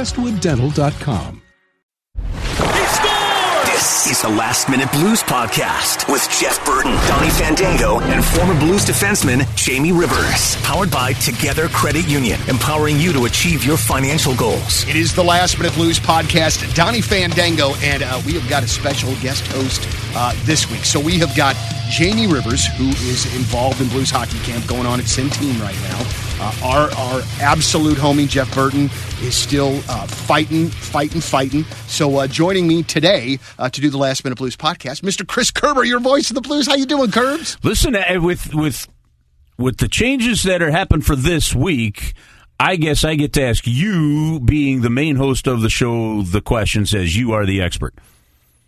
crestwooddental.com. This is the Last Minute Blues Podcast with Jeff Burton, Donny Fandango, and former Blues defenseman Jamie Rivers. Powered by Together Credit Union, empowering you to achieve your financial goals. It is the Last Minute Blues Podcast. Donny Fandango, and uh, we have got a special guest host uh, this week. So we have got Jamie Rivers, who is involved in Blues Hockey Camp going on at Centene right now. Uh, our our absolute homie Jeff Burton is still uh, fighting, fighting, fighting. So uh, joining me today uh, to do the Last Minute Blues podcast, Mr. Chris Kerber, your voice of the blues. How you doing, Curbs? Listen, uh, with with with the changes that are happened for this week. I guess I get to ask you, being the main host of the show, the questions as you are the expert.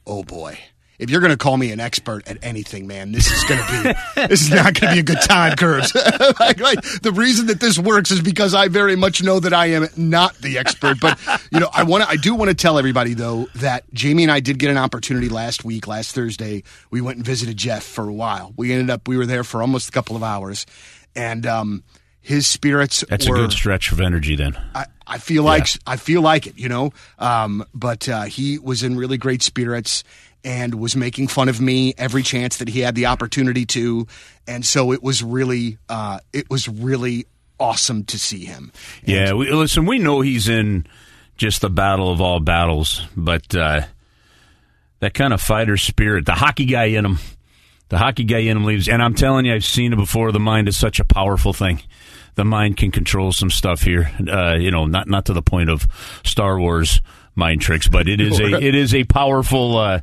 Oh boy if you're going to call me an expert at anything, man, this is going to be this is not going to be a good time, Curbs. like, like, the reason that this works is because I very much know that I am not the expert. But you know, I want I do want to tell everybody though that Jamie and I did get an opportunity last week, last Thursday. We went and visited Jeff for a while. We ended up we were there for almost a couple of hours, and um, his spirits. That's were, a good stretch of energy, then. I, I feel like yeah. I feel like it, you know. Um, but uh, he was in really great spirits and was making fun of me every chance that he had the opportunity to, and so it was really, uh, it was really awesome to see him. And yeah, we, listen, we know he's in just the battle of all battles, but uh, that kind of fighter spirit, the hockey guy in him, the hockey guy in him leaves. And I'm telling you, I've seen it before. The mind is such a powerful thing. The mind can control some stuff here. Uh, you know, not not to the point of Star Wars mind tricks, but it is a it is a powerful uh,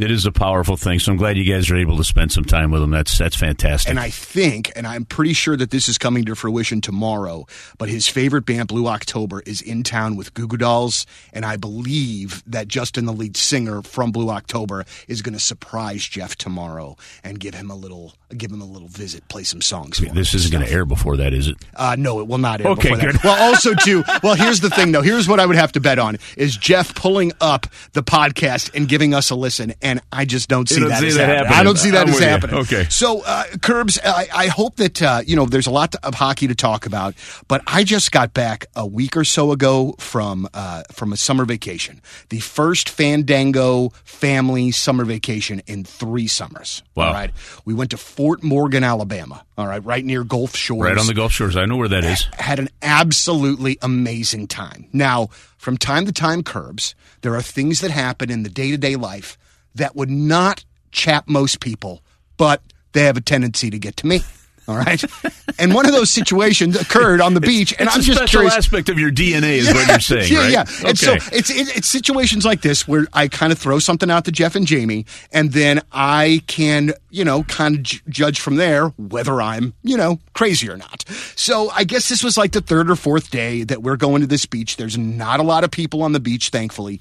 it is a powerful thing. So I'm glad you guys are able to spend some time with him. That's that's fantastic. And I think, and I'm pretty sure that this is coming to fruition tomorrow. But his favorite band, Blue October, is in town with Goo Goo Dolls, and I believe that Justin, the lead singer from Blue October, is going to surprise Jeff tomorrow and give him a little give him a little visit, play some songs. this isn't going to air before that, is it? Uh, no, it will not air. Okay, good. That. Well, also too. Well, here's the thing, though. Here's what I would have to bet on: is Jeff pulling up the podcast and giving us a listen, and I just don't see that, see as that happening. happening. I don't see that I'm as with you. happening. Okay. So, uh, Curbs, I, I hope that uh, you know there's a lot of hockey to talk about, but I just got back a week or so ago from uh, from a summer vacation, the first Fandango family summer vacation in three summers. Wow. All right, we went to Fort Morgan, Alabama. All right, right near Gulf Shores. Right on the Gulf Shores. I know where that is. Had an absolutely amazing time. Now, from time to time, Curbs, there are things that happen in the day to day life that would not chap most people, but they have a tendency to get to me. All right, and one of those situations occurred on the beach, and it's I'm a just special curious. aspect of your DNA, is what you're saying, yeah, right? yeah. Okay. And so it's it, it's situations like this where I kind of throw something out to Jeff and Jamie, and then I can you know kind of j- judge from there whether I'm you know crazy or not. So I guess this was like the third or fourth day that we're going to this beach. There's not a lot of people on the beach, thankfully,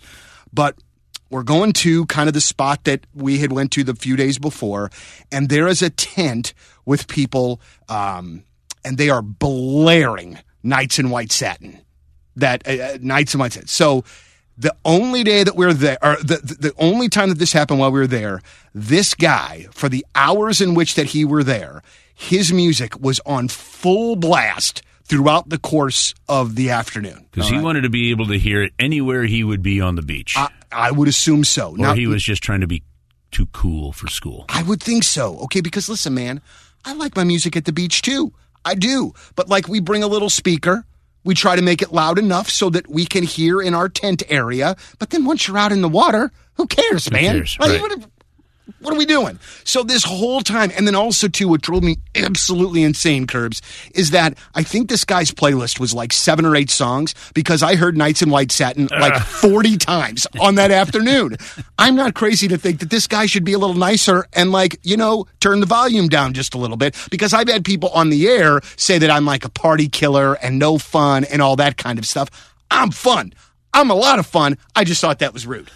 but we're going to kind of the spot that we had went to the few days before and there is a tent with people um, and they are blaring nights in white satin that uh, Nights White Satin." So the only day that we're there, or the, the the only time that this happened while we were there, this guy for the hours in which that he were there, his music was on full blast throughout the course of the afternoon. Because he wanted to be able to hear it anywhere he would be on the beach. I, I would assume so. or Now, he was just trying to be too cool for school. I would think so. Okay, because listen, man, I like my music at the beach too. I do. But like we bring a little speaker, we try to make it loud enough so that we can hear in our tent area. But then once you're out in the water, who cares, man? cares? Like, Right. What, are we doing? So this whole time, and then also too, what drove me absolutely insane, Curbs, is that I think this guy's playlist was like seven or eight songs because I heard Nights in White Satin like 40 times on that afternoon. I'm not crazy to think that this guy should be a little nicer and like, you know, turn the volume down just a little bit because I've had people on the air say that I'm like a party killer and no fun and all that kind of stuff. I'm fun. I'm a lot of fun. I just thought that was rude.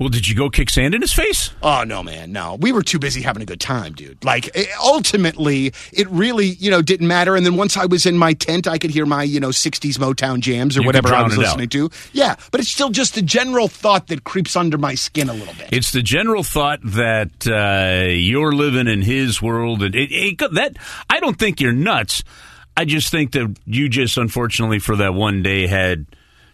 Well, did you go kick sand in his face? Oh no, man, no. We were too busy having a good time, dude. Like ultimately, it really, you know, didn't matter. And then once I was in my tent, I could hear my, you know, '60s Motown jams or You whatever I was it out. listening to. Yeah, but it's still just the general thought that creeps under my skin a little bit. It's the general thought that uh, you're living in his world, and it, it, that I don't think you're nuts. I just think that you just, unfortunately, for that one day, had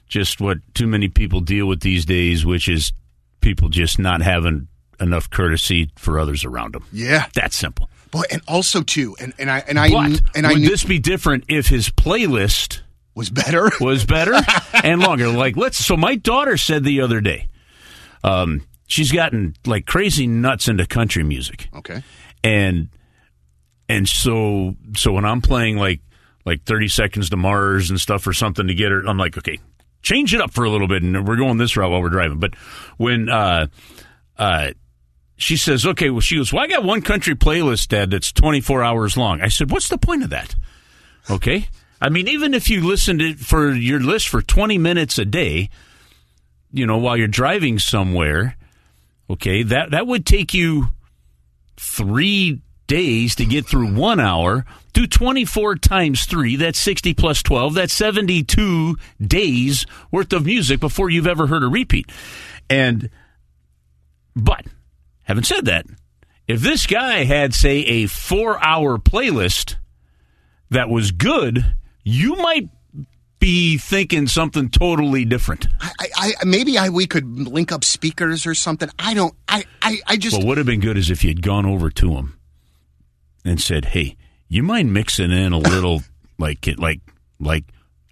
just what too many people deal with these days, which is people just not having enough courtesy for others around them. yeah, That's simple. boy, and also too, and and I and I But and I would knew this be different if his playlist was better. was better and longer. Like let's. So my daughter said the other day, um, she's gotten like crazy nuts into country music, Okay, and and so so when I'm playing like like 30 seconds to Mars and stuff or something to get her, I'm like, okay, change it up for a little bit, and we're going this route while we're driving. But when uh, uh, she says, okay, well, she goes, well, I got one country playlist, Dad, that's 24 hours long. I said, what's the point of that? Okay. I mean, even if you listen to for your list for 20 minutes a day, you know, while you're driving somewhere, okay, that, that would take you three days to get through one hour. Do 24 times three, that's 60 plus 12, that's 72 days worth of music before you've ever heard a repeat. And, but, having said that, if this guy had, say, a four hour playlist that was good, you might be thinking something totally different. I, I, I maybe I we could link up speakers or something. I don't. I I, I just. What would have been good is if you'd gone over to him and said, "Hey, you mind mixing in a little, like, it- like, like."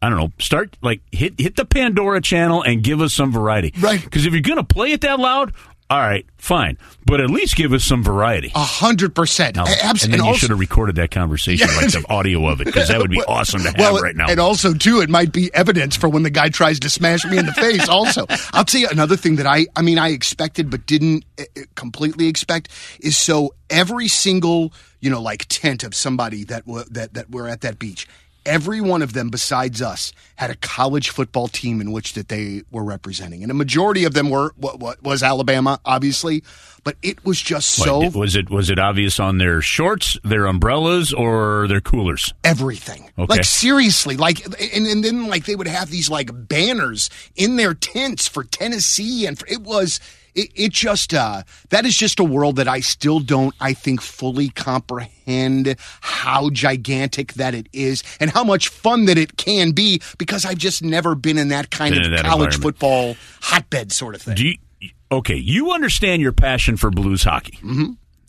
I don't know. Start like hit hit the Pandora channel and give us some variety. Right. Because if you're gonna play it that loud, all right, fine. But at least give us some variety. a hundred percent. Absolutely. and then you should have recorded that conversation, like the audio of it, because that would be awesome to have well, right now. And also, too, it might be evidence for when the guy tries to smash me in the face. Also, I'll tell you another thing that I, I mean, I expected but didn't uh, uh, completely expect is so every single, you know, like tent of somebody that w- that that were at that beach. Every one of them, besides us, had a college football team in which that they were representing, and a majority of them were what, what was Alabama, obviously. But it was just so was it was it obvious on their shorts, their umbrellas, or their coolers? everything. Okay. Like seriously, like and, and then like they would have these like banners in their tents for Tennessee and for, it was it, it just uh that is just a world that I still don't I think fully comprehend how gigantic that it is and how much fun that it can be because I've just never been in that kind of that college football hotbed sort of thing. You, okay, you understand your passion for blues hockey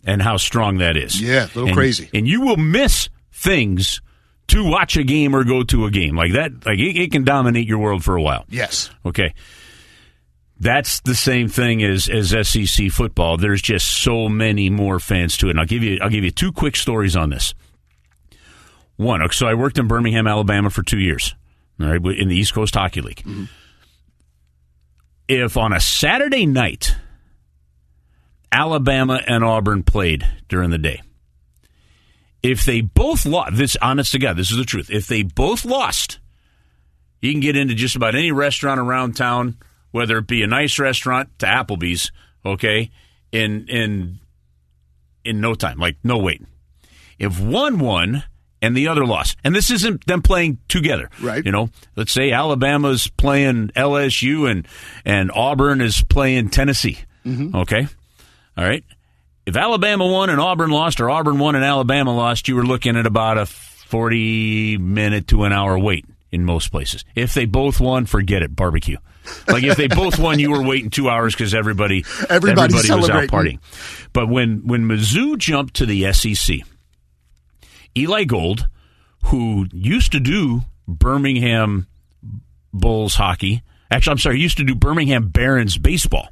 and how strong that is. Mm-hmm. Yeah, a little And- crazy. And you will miss things to watch a game or go to a game like that. Like it, it can dominate your world for a while. yes. Okay. That's the same thing as, as SEC football. There's just so many more fans to it. And I'll give you I'll give you two quick stories on this. One, so I worked in Birmingham, Alabama for two years. All right, in the East Coast Hockey League. Mm-hmm. If on a Saturday night Alabama and Auburn played during the day, if they both lost, this honest to God, this is the truth. If they both lost, you can get into just about any restaurant around town, whether it be a nice restaurant to Applebee's, okay, in in in no time, like no wait. If one won and the other lost, And this isn't them playing together. Right. You know, let's say Alabama's playing LSU and and Auburn is playing Tennessee. Mm-hmm. Okay? All right. If Alabama won and Auburn lost or Auburn won and Alabama lost, you were looking at about a 40 minute to an hour wait in most places. If they both won, forget it, barbecue. Like if they both won, you were waiting two hours because everybody everybody was out partying. But when when Mizzou jumped to the SEC, Eli Gold, who used to do Birmingham Bulls hockey, actually, I'm sorry, he used to do Birmingham Barons baseball,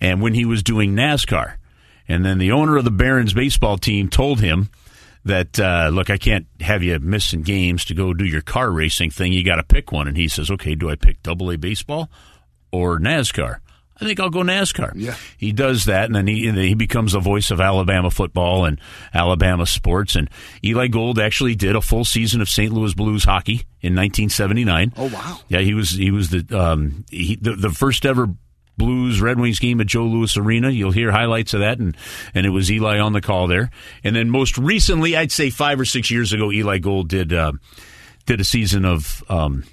and when he was doing NASCAR, and then the owner of the Barons baseball team told him that uh, look, I can't have you missing games to go do your car racing thing. You got to pick one, and he says, okay, do I pick Double A baseball or NASCAR? I think I'll go NASCAR. Yeah. He does that, and then he and then he becomes the voice of Alabama football and Alabama sports. And Eli Gold actually did a full season of St. Louis Blues hockey in 1979. Oh, wow. Yeah, he was he was the um he, the, the first ever Blues Red Wings game at Joe Louis Arena. You'll hear highlights of that, and and it was Eli on the call there. And then most recently, I'd say five or six years ago, Eli Gold did uh, did a season of. Um,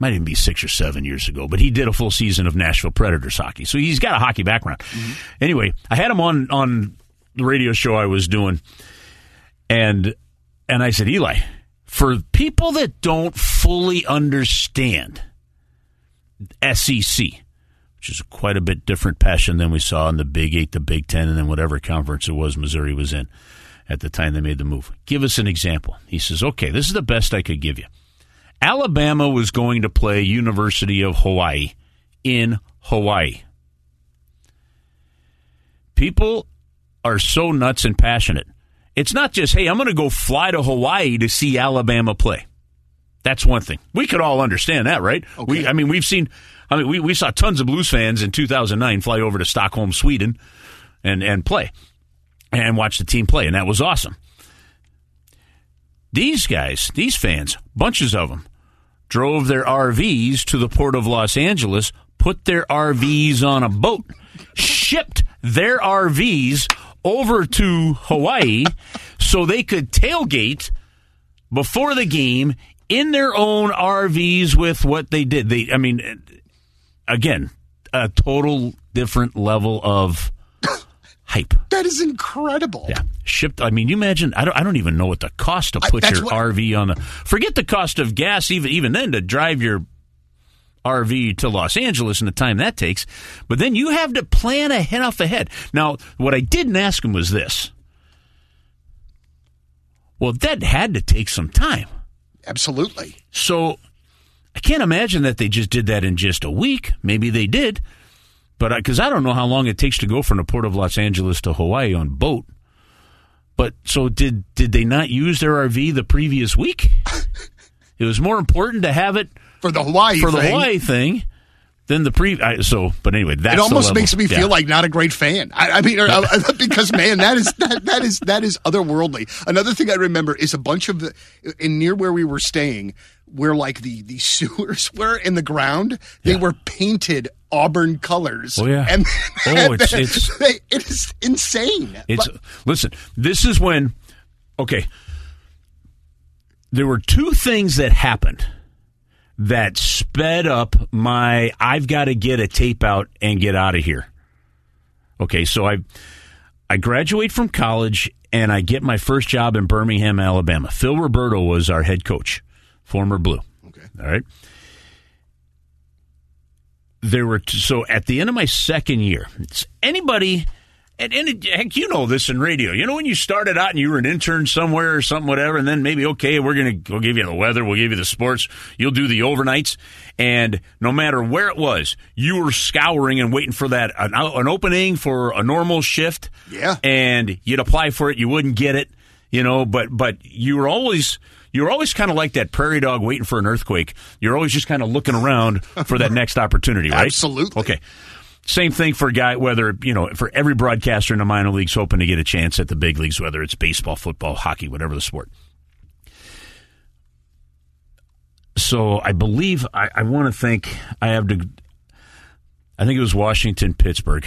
might even be six or seven years ago, but he did a full season of Nashville Predators hockey. So he's got a hockey background. Anyway, I had him on on the radio show I was doing, and and I said, Eli, for people that don't fully understand SEC, which is quite a bit different passion than we saw in the Big Eight, the Big Ten, and then whatever conference it was Missouri was in at the time they made the move. Give us an example. He says, okay, this is the best I could give you. Alabama was going to play University of Hawaii in Hawaii. People are so nuts and passionate. It's not just, hey, I'm going to go fly to Hawaii to see Alabama play. That's one thing. We could all understand that, right? We, I mean, we've seen, I mean, we, we saw tons of Blues fans in 2009 fly over to Stockholm, Sweden and, and play and watch the team play, and that was awesome. These guys, these fans, bunches of them, drove their RVs to the port of Los Angeles, put their RVs on a boat, shipped their RVs over to Hawaii so they could tailgate before the game in their own RVs with what they did. They, I mean, again, a total different level of hype. That is incredible. Yeah, shipped. I mean, you imagine. I don't. I don't even know what the cost to put that's your what- RV on the. Forget the cost of gas. Even even then, to drive your RV to Los Angeles and the time that takes. But then you have to plan ahead off ahead. Now, what I didn't ask him was this. Well, that had to take some time. Absolutely. So I can't imagine that they just did that in just a week. Maybe they did, but because I, don't know how long it takes to go from the port of Los Angeles to Hawaii on boat. But so did did they not use their RV the previous week? it was more important to have it For the Hawaii for the thing, Hawaii thing than the pre. I, so, but anyway, that's it almost makes me Yeah. feel like not a great fan. I, I mean, uh, because man, that is that, that is that is otherworldly. Another thing I remember is a bunch of the in near where we were staying, where like the the sewers were in the ground. They Yeah. were painted auburn colors. Oh, yeah. and Oh, it's- it's- they, it is insane. It's But- listen. This is when okay. There were two things that happened that sped up my. I've got to get a tape out and get out of here. Okay, so I I graduate from college and I get my first job in Birmingham, Alabama. Phil Roberto was our head coach, former Blue. Okay. All right. There were t- so at the end of my second year, anybody, and, and heck, you know this in radio. You know when you started out and you were an intern somewhere or something, whatever, and then maybe okay, we're gonna we'll give you the weather, we'll give you the sports, you'll do the overnights, and no matter where it was, you were scouring and waiting for that an, an opening for a normal shift. Yeah. and you'd apply for it, you wouldn't get it, you know, but but you were always you're always kind of like that prairie dog waiting for an earthquake. You're always just kind of looking around for that next opportunity, right? Absolutely. Okay. Same thing for a guy, whether, you know, for every broadcaster in the minor leagues hoping to get a chance at the big leagues, whether it's baseball, football, hockey, whatever the sport. So I believe, I, I want to think, I have to, I think it was Washington, Pittsburgh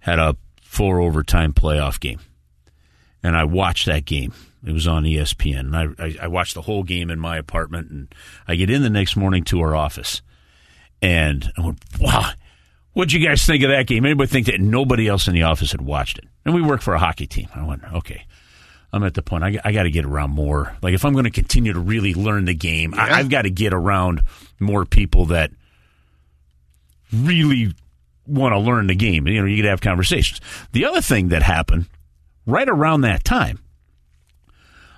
had a four overtime playoff game. And I watched that game It was on ESPN. And I, I, I watched the whole game in my apartment, and I get in the next morning to our office, and I went, "Wow, what'd you guys think of that game?" Anybody think that nobody else in the office had watched it? And we work for a hockey team. I went, "Okay." I'm at the point I, I got to get around more. Like if I'm going to continue to really learn the game, I, I've got to get around more people that really want to learn the game. You know, you could have conversations. The other thing that happened right around that time,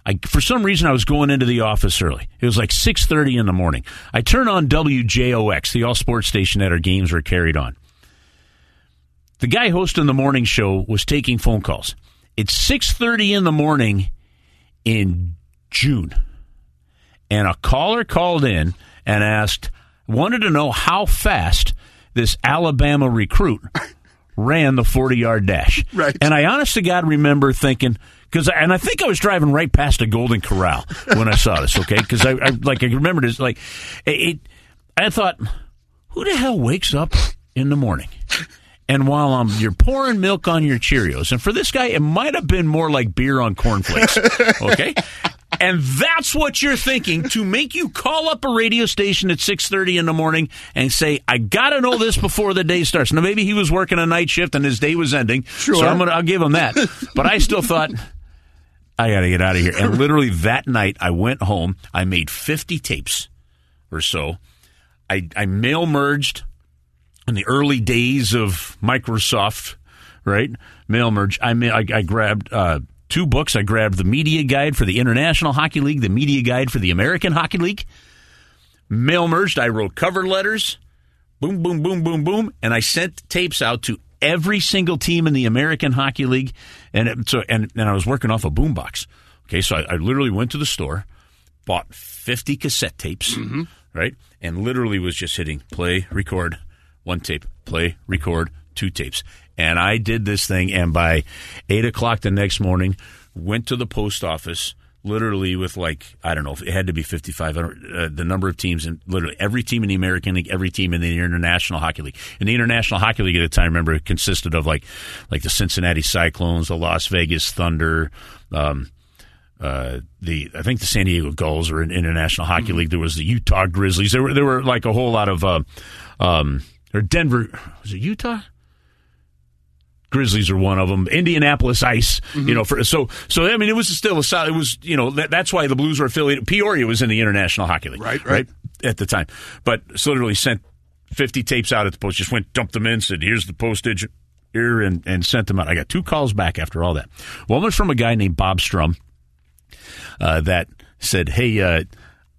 I for some reason I was going into the office early. It was like 6:30 in the morning. I turn on WJOX, the all sports station that our games were carried on. The guy hosting the morning show was taking phone calls. It's 6:30 in the morning in June. And a caller called in and asked wanted to know how fast this Alabama recruit ran the 40-yard dash. Right. And I honest to God remember thinking because and I think I was driving right past a Golden Corral when I saw this. Okay, because I, I like I remembered it's like it. I thought, who the hell wakes up in the morning? And while um, you're pouring milk on your Cheerios, and for this guy, it might have been more like beer on cornflakes. Okay, and that's what you're thinking to make you call up a radio station at 6:30 in the morning and say, "I got to know this before the day starts." Now, maybe he was working a night shift and his day was ending, Sure. so I'm gonna I'll give him that. But I still thought. I got to get out of here. And literally that night, I went home. I made 50 tapes or so. I, I mail merged in the early days of Microsoft, right? Mail merge. I ma- I, I grabbed uh, two books. I grabbed the media guide for the International Hockey League, the media guide for the American Hockey League. Mail merged. I wrote cover letters. Boom, boom, boom, boom, boom, and I sent tapes out to every single team in the American Hockey League, and it, so and, and I was working off a boombox. Okay, so I, I literally went to the store, bought fifty cassette tapes, right, and literally was just hitting play, record, one tape, play, record, two tapes, and I did this thing, and by eight o'clock the next morning, went to the post office. Literally, with like I don't know, it had to be fifty-five. Uh, the number of teams, and literally every team in the American League, every team in the International Hockey League. And the International Hockey League at the time, remember, it consisted of like like the Cincinnati Cyclones, the Las Vegas Thunder, um, uh, the I think the San Diego Gulls were in International Hockey League. There was the Utah Grizzlies. There were there were like a whole lot of uh, um, or Denver was it Utah? Grizzlies are one of them. Indianapolis Ice, you know, for so so. I mean, it was still a solid. It was you know that, that's why the Blues were affiliated. Peoria was in the International Hockey League, Right, right. at the time. But so literally sent fifty tapes out at the post. Just went dumped them in. Said, "Here's the postage." Here and, and sent them out. I got two calls back after all that. One was from a guy named Bob Strumm uh, that said, "Hey, uh,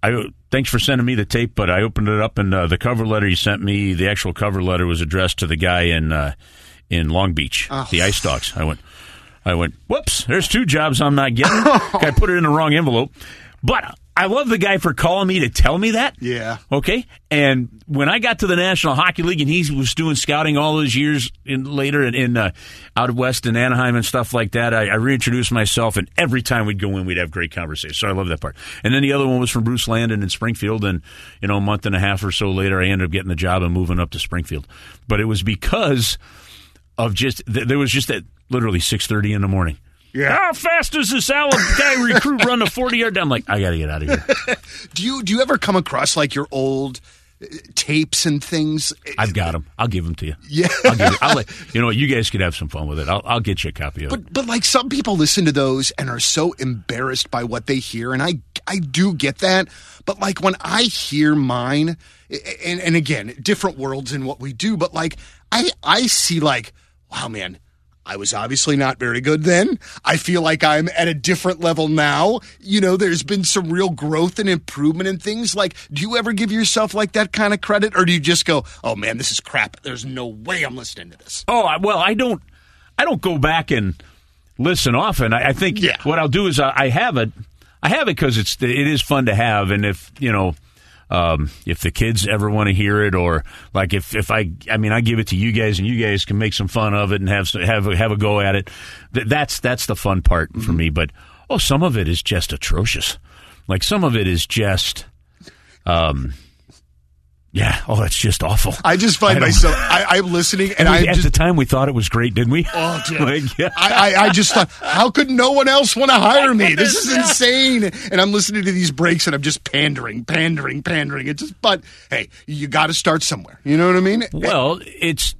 I thanks for sending me the tape, but I opened it up and uh, the cover letter you sent me, the actual cover letter was addressed to the guy in uh, in Long Beach, the Ice Dogs." I went, I went, "Whoops! There's two jobs I'm not getting. I put it in the wrong envelope." But I love the guy for calling me to tell me that. Yeah. Okay. And when I got to the National Hockey League, and he was doing scouting all those years in, later in, in uh, out west in Anaheim and stuff like that, I, I reintroduced myself, and every time we'd go in, we'd have great conversations. So I love that part. And then the other one was from Bruce Landon in Springfield, and you know, a month and a half or so later, I ended up getting the job and moving up to Springfield. But it was because of just th- there was just that literally six thirty in the morning. Yeah. How fast does this Alabama guy recruit run a forty yard? I'm like, I got to get out of here. Do you do you ever come across like your old uh, tapes and things? I've got them. I'll give them to you. Yeah. I'll give you, I'll let, you know what? You guys could have some fun with it. I'll, I'll get you a copy of it. But but like some people listen to those and are so embarrassed by what they hear, and I I do get that. But like when I hear mine, and and again, different worlds in what we do, but like I I see like, wow, man. I was obviously not very good then. I feel like I'm at a different level now. You know, there's been some real growth and improvement in things. Like, do you ever give yourself like that kind of credit? Or do you just go, oh man, this is crap. There's no way I'm listening to this? Oh well, I don't. I don't go back and listen often. I, I think Yeah. what I'll do is I, I have it. I have it because it's it is fun to have, and if you know. Um, if the kids ever want to hear it, or like if, if I, I mean, I give it to you guys, and you guys can make some fun of it and have have a- have a go at it. Th- that's that's the fun part for me. But oh, some of it is just atrocious. Like some of it is just, um, yeah, oh, that's just awful. I just find I myself. I, I'm listening, and And I at just. the time we thought it was great, didn't we? Oh. Like, yeah. I, I, I just thought, how could no one else want to hire me? This is insane. And I'm listening to these breaks and I'm just pandering, pandering, pandering. It's just, but hey, you got to start somewhere. You know what I mean? Well, it's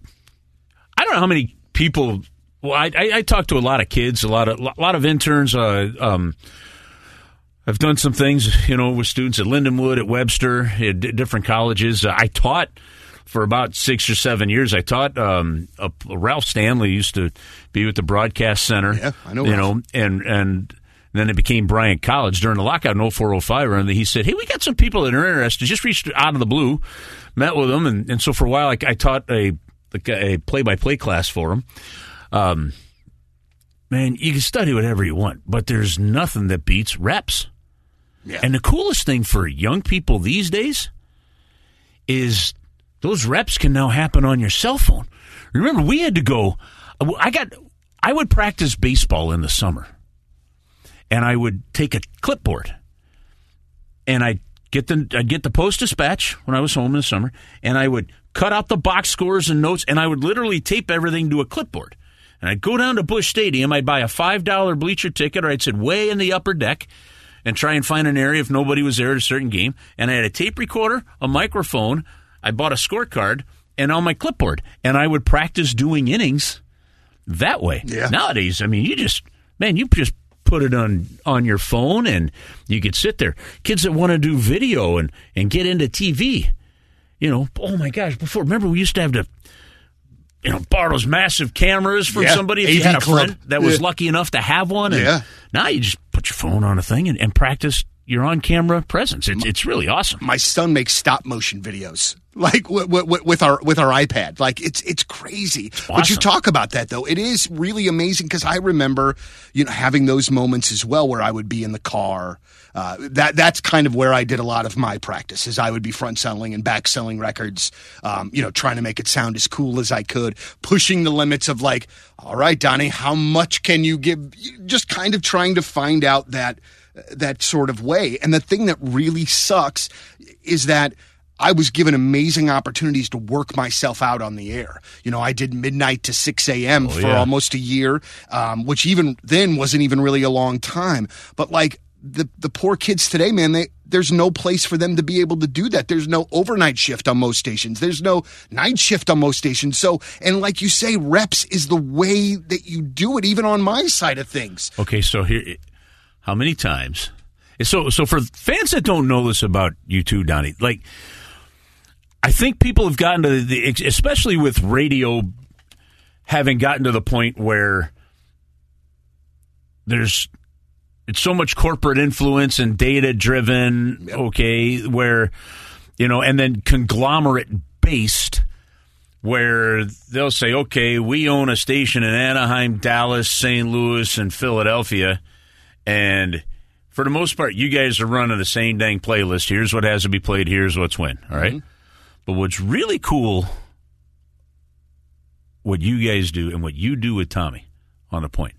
I don't know how many people. Well, I, I, I talk to a lot of kids, a lot of a lot of interns. Uh, um, I've done some things, you know, with students at Lindenwood, at Webster, at d- different colleges. Uh, I taught for about six or seven years. I taught. Um, uh, Ralph Stanley used to be with the Broadcast Center. Yeah, I know You Ralph. know, and and then it became Bryant College during the lockout in 0405. And he said, "Hey, we got some people that are interested." Just reached out of the blue, met with them, and, and so for a while, I, I taught a a play-by-play class for them. Um, man, you can study whatever you want, but there's nothing that beats reps. Yeah. And the coolest thing for young people these days is those reps can now happen on your cell phone. Remember, we had to go. I got. I would practice baseball in the summer, and I would take a clipboard, and I get the I'd get the Post Dispatch when I was home in the summer, and I would cut out the box scores and notes, and I would literally tape everything to a clipboard. And I'd go down to Busch Stadium. I'd buy a five dollar bleacher ticket, or I'd sit way in the upper deck and try and find an area if nobody was there at a certain game. And I had a tape recorder, a microphone. I bought a scorecard and on my clipboard, and I would practice doing innings that way. Yeah. Nowadays, I mean, you just man, you just put it on on your phone and you could sit there. Kids that want to do video and and get into TV, you know, oh my gosh! Before remember, we used to have to. You know, borrow those massive cameras from Yeah, somebody if you AV had a club. friend that was Yeah. lucky enough to have one. And Yeah. Now you just put your phone on a thing and, and practice your on camera presence. It's it's really awesome. my son makes stop motion videos like w- w- with our with our iPad. Like it's it's crazy. But you talk about that though, it is really amazing because I remember you know having those moments as well where I would be in the car. Uh, that that's kind of where I did a lot of my practice. Is I would be front selling and back selling records. Um, you know, trying to make it sound as cool as I could, pushing the limits of like, all right, Donny, how much can you give? Just kind of trying to find out that that sort of way. And the thing that really sucks is that I was given amazing opportunities to work myself out on the air. You know, I did midnight to 6 a.m. for yeah. almost a year, um, which even then wasn't even really a long time. But like the, the poor kids today, man, they, there's no place for them to be able to do that. There's no overnight shift on most stations. There's no night shift on most stations. So, and like you say, reps is the way that you do it, even on my side of things. Okay, so here, how many times? So, so for fans that don't know this about you too, Donny, like, I think people have gotten to the, especially with radio, having gotten to the point where there's it's so much corporate influence and data driven. Okay, where you know, and then conglomerate based where they'll say, okay, we own a station in Anaheim, Dallas, St. Louis, and Philadelphia. And for the most part, you guys are running the same dang playlist. Here's what has to be played. Here's what's when. All right? Mm-hmm. But what's really cool, what you guys do and what you do with Tommy on the point,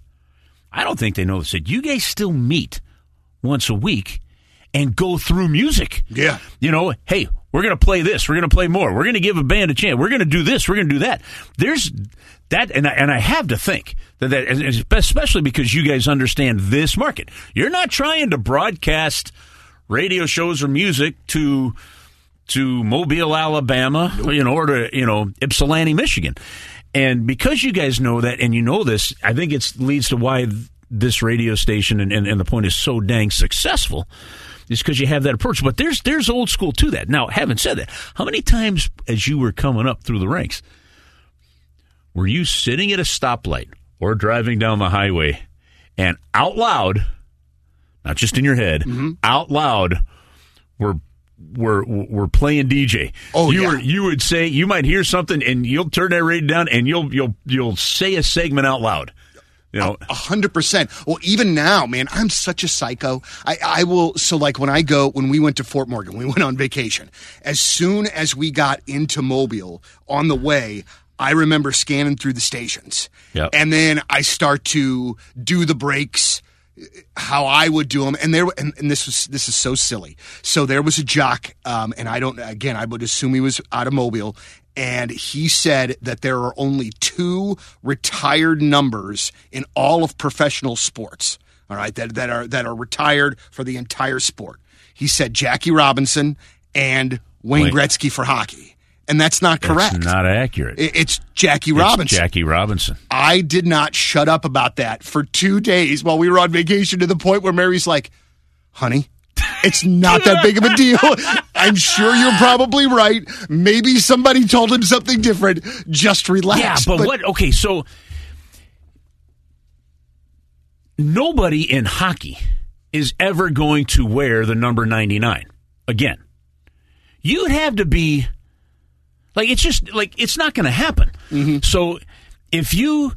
I don't think they know this. That you guys still meet once a week and go through music. Yeah. You know, hey, we're going to play this. We're going to play more. We're going to give a band a chance. We're going to do this. We're going to do that. There's that, and I, and I have to think that, that, especially because you guys understand this market. You're not trying to broadcast radio shows or music to to Mobile, Alabama, you know, or to you know Ypsilanti, Michigan. And because you guys know that, and you know this, I think it leads to why this radio station and, and, and the point is so dang successful is because you have that approach. But there's there's old school to that. Now, having said that, how many times as you were coming up through the ranks were you sitting at a stoplight or driving down the highway and out loud, not just in your head, mm-hmm. out loud, were were were playing DJ. Oh, you yeah. were you would say you might hear something and you'll turn that radio down and you'll you'll you'll say a segment out loud. You know, A hundred percent. Well, even now, man, I'm such a psycho. I, I will. So, like when I go, when we went to Fort Morgan, we went on vacation. As soon as we got into Mobile on the way, I remember scanning through the stations, Yep. and then I start to do the breaks. how I would do them, and there and, and this was this is so silly. So there was a jock, um, and I don't again I would assume he was automobile, and he said that there are only two retired numbers in all of professional sports. All right, that that are that are retired for the entire sport. He said Jackie Robinson and Wayne Wayne. Gretzky for hockey. And that's not correct. That's not accurate. It's Jackie It's Robinson. Jackie Robinson. I did not shut up about that for two days while we were on vacation to the point where Mary's like, honey, it's not that big of a deal. I'm sure you're probably right. Maybe somebody told him something different. Just relax. Yeah, but, what? Okay, so nobody in hockey is ever going to wear the number 99 again. You'd have to be like it's just like it's not going to happen. So if you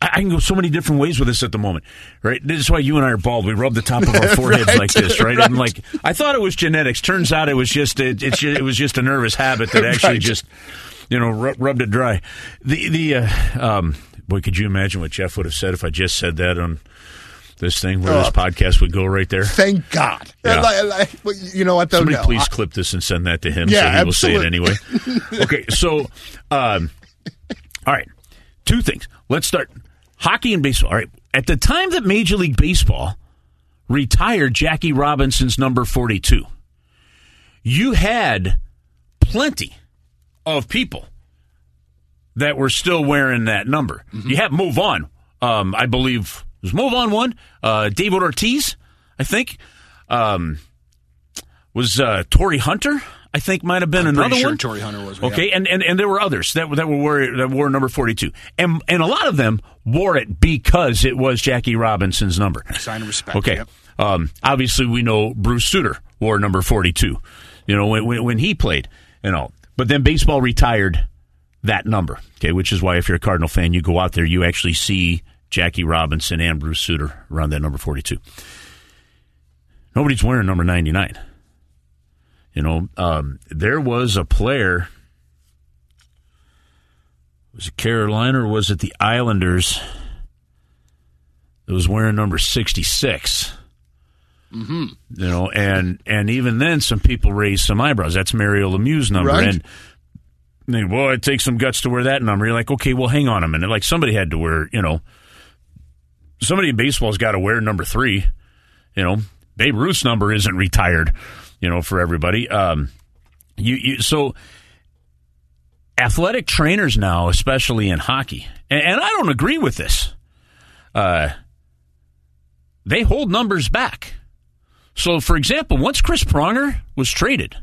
I I can go so many different ways with this at the moment, right? This is why you and I are bald. We rub the top of our foreheads Right, like this, right? right. And like I thought it was genetics. Turns out it was just it, it's it was just a nervous habit that actually Right. just you know ru- rubbed it dry. The the uh, um, boy, could you imagine what Jeff would have said if I just said that on this thing where this Oh. podcast would go right there? Thank God. Yeah. Like- like- you know what, though? Somebody No. please I- clip this and send that to him Yeah, so he will say it absolutely. anyway. okay, so um, all right, two things. Let's start hockey and baseball. All right, at the time that Major League Baseball retired Jackie Robinson's number forty-two, you had plenty of people that were still wearing that number. Mm-hmm. You have Mo Vaughn. Um, I believe was Mo Vaughn one. Uh, David Ortiz, I think. Um, was uh, Torii Hunter? I think might have been I'm another sure one. Torii Hunter was, okay, yeah. and, and and there were others that that were wore, that wore number forty two, and and a lot of them wore it because it was Jackie Robinson's number. Sign of respect. Okay. Yep. Um, obviously, we know Bruce Sutter wore number 42, you know, when, when, when he played and all. But then baseball retired that number, okay, which is why if you're a Cardinal fan, you go out there, you actually see Jackie Robinson and Bruce Sutter around that number 42. Nobody's wearing number 99. You know, um, there was a player. Was it Carolina or was it the Islanders that was wearing number 66? Mm-hmm. You know, and and even then, some people raised some eyebrows. That's Mario Lemieux's number, Right. and they, well, it takes some guts to wear that number. You're like, okay, well, hang on a minute. Like somebody had to wear, you know, somebody in baseball's got to wear number three. You know, Babe Ruth's number isn't retired. You know, for everybody. Um, you, you so athletic trainers now, especially in hockey, and, and I don't agree with this. Uh, they hold numbers back. So, for example, once Chris Pronger was traded,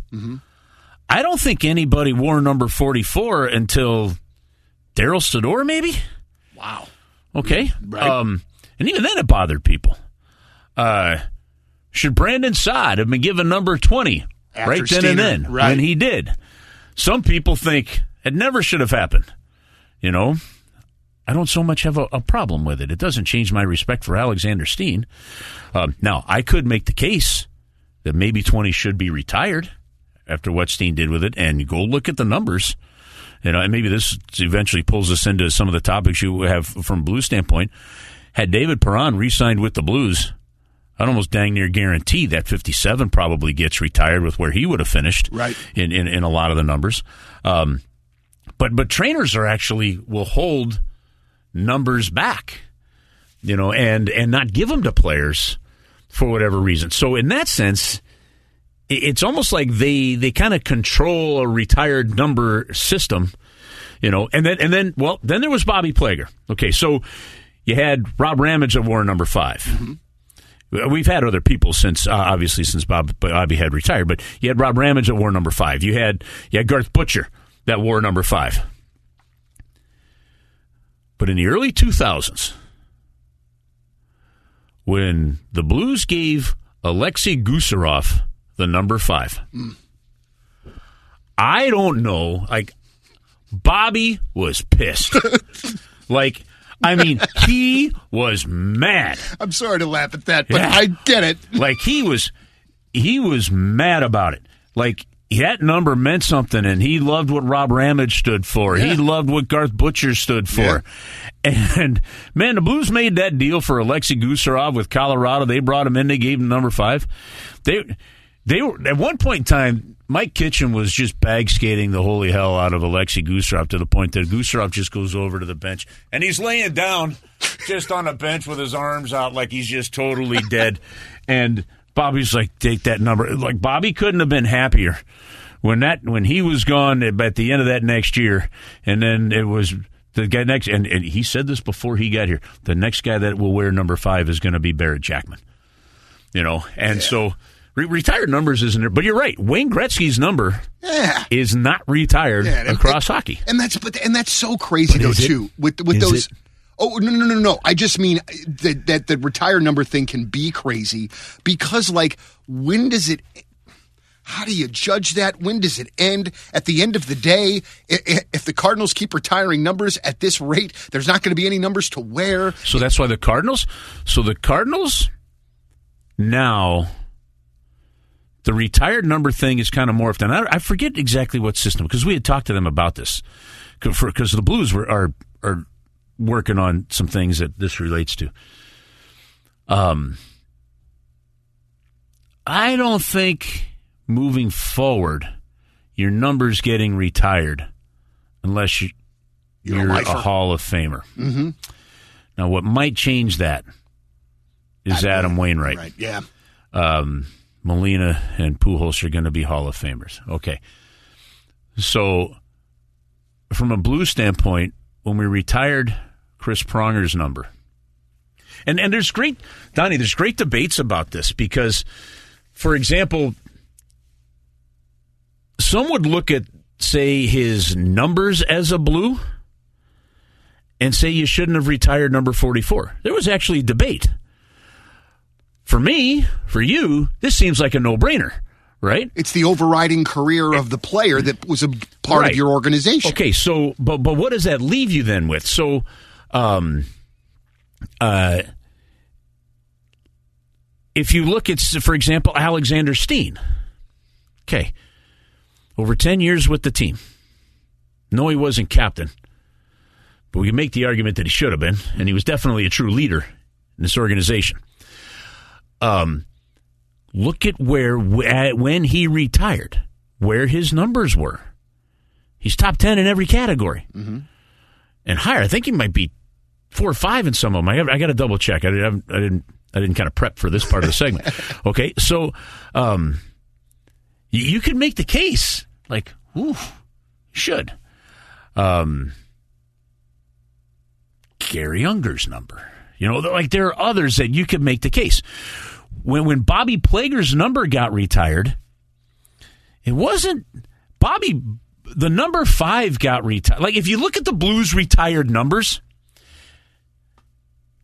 I don't think anybody wore number 44 until Darryl Sydor, maybe? Wow. Okay. Right. Um, and even then it bothered people. Uh, should Brandon Saad have been given number 20 After right then Steiner, and then right. when he did? Some people think it never should have happened. You know, I don't so much have a, a problem with it. It doesn't change my respect for Alexander Steen. Um, now, I could make the case that maybe 20 should be retired after what Steen did with it, and go look at the numbers. You know, and maybe this eventually pulls us into some of the topics you have from a Blues standpoint. Had David Perron re-signed with the Blues, I'd almost dang near guarantee that 57 probably gets retired with where he would have finished Right. in, in, in a lot of the numbers. Um, but but trainers are actually will hold numbers back, you know, and and not give them to players for whatever reason. So in that sense, it's almost like they they kind of control a retired number system, you know. And then and then well, then there was Bobby Plager. Okay, so you had Rob Ramage at war number 5 We've had other people since, uh, obviously, since Bob Bobby had retired. But you had Rob Ramage at war number five. You had you had Garth Butcher that war number five. But in the early 2000s, when the Blues gave Alexei Gusarov the number five, I don't know. Like, Bobby was pissed. like, I mean, he was mad. I'm sorry to laugh at that, but Yeah. I get it. Like he was, he was mad about it. Like that number meant something, and he loved what Rob Ramage stood for. Yeah. He loved what Garth Butcher stood for. And man, the Blues made that deal for Alexei Gusarov with Colorado. They brought him in. They gave him number five. They they were at one point in time. Mike Kitchen was just bag skating the holy hell out of Alexei Gusarov to the point that Gusarov just goes over to the bench and he's laying down just on a bench with his arms out like he's just totally dead. And Bobby's like, take that number. Like Bobby couldn't have been happier when that when he was gone at the end of that next year, and then it was the guy next. And, and he said this before he got here. The next guy that will wear number five is going to be Barret Jackman. You know, and so. Re- retired numbers isn't there, but you're right. Wayne Gretzky's number Yeah. is not retired Yeah, across hockey. And that's but and that's so crazy But though is it? too with with those. it? Oh no no no no! I just mean uh, that that the retire number thing can be crazy because like when does it? How do you judge that? When does it end? At the end of the day, if the Cardinals keep retiring numbers at this rate, there's not going to be any numbers to wear. So that's why the Cardinals. So the Cardinals now, the retired number thing is kind of morphed, and I, I forget exactly what system because we had talked to them about this because the Blues were are are working on some things that this relates to. Um, I don't think moving forward, your number's getting retired unless you, You're a you're, a. Hall of Famer. Mm-hmm. Now, what might change that is Adam Wainwright. Right? Yeah. Um, Molina and Pujols are going to be Hall of Famers. Okay. So, from a blue standpoint, when we retired Chris Pronger's number, and and there's great Donnie, there's great debates about this because, for example, some would look at say his numbers as a blue and say you shouldn't have retired number 44. There was actually debate. For me, for you, this seems like a no-brainer, right? It's the overriding career of the player that was a part Right. of your organization. Okay, so but but what does that leave you then with? So, um, uh, if you look at, for example, Alexander Steen, okay, over ten years with the team. No, he wasn't captain, but we can make the argument that he should have been, and he was definitely a true leader in this organization. Um, look at where when he retired, where his numbers were. He's top 10 in every category. Mm-hmm. And higher. I think he might be four or five in some of them. I, I got to double check. I didn't, I didn't, I didn't kind of prep for this part of the segment. Okay. So, um, you, you could make the case like, ooh, should. Um, Garry Unger's number. You know, like there are others that you could make the case. When when Bobby Plager's number got retired, it wasn't Bobby. The number five got retired. Like if you look at the Blues retired numbers,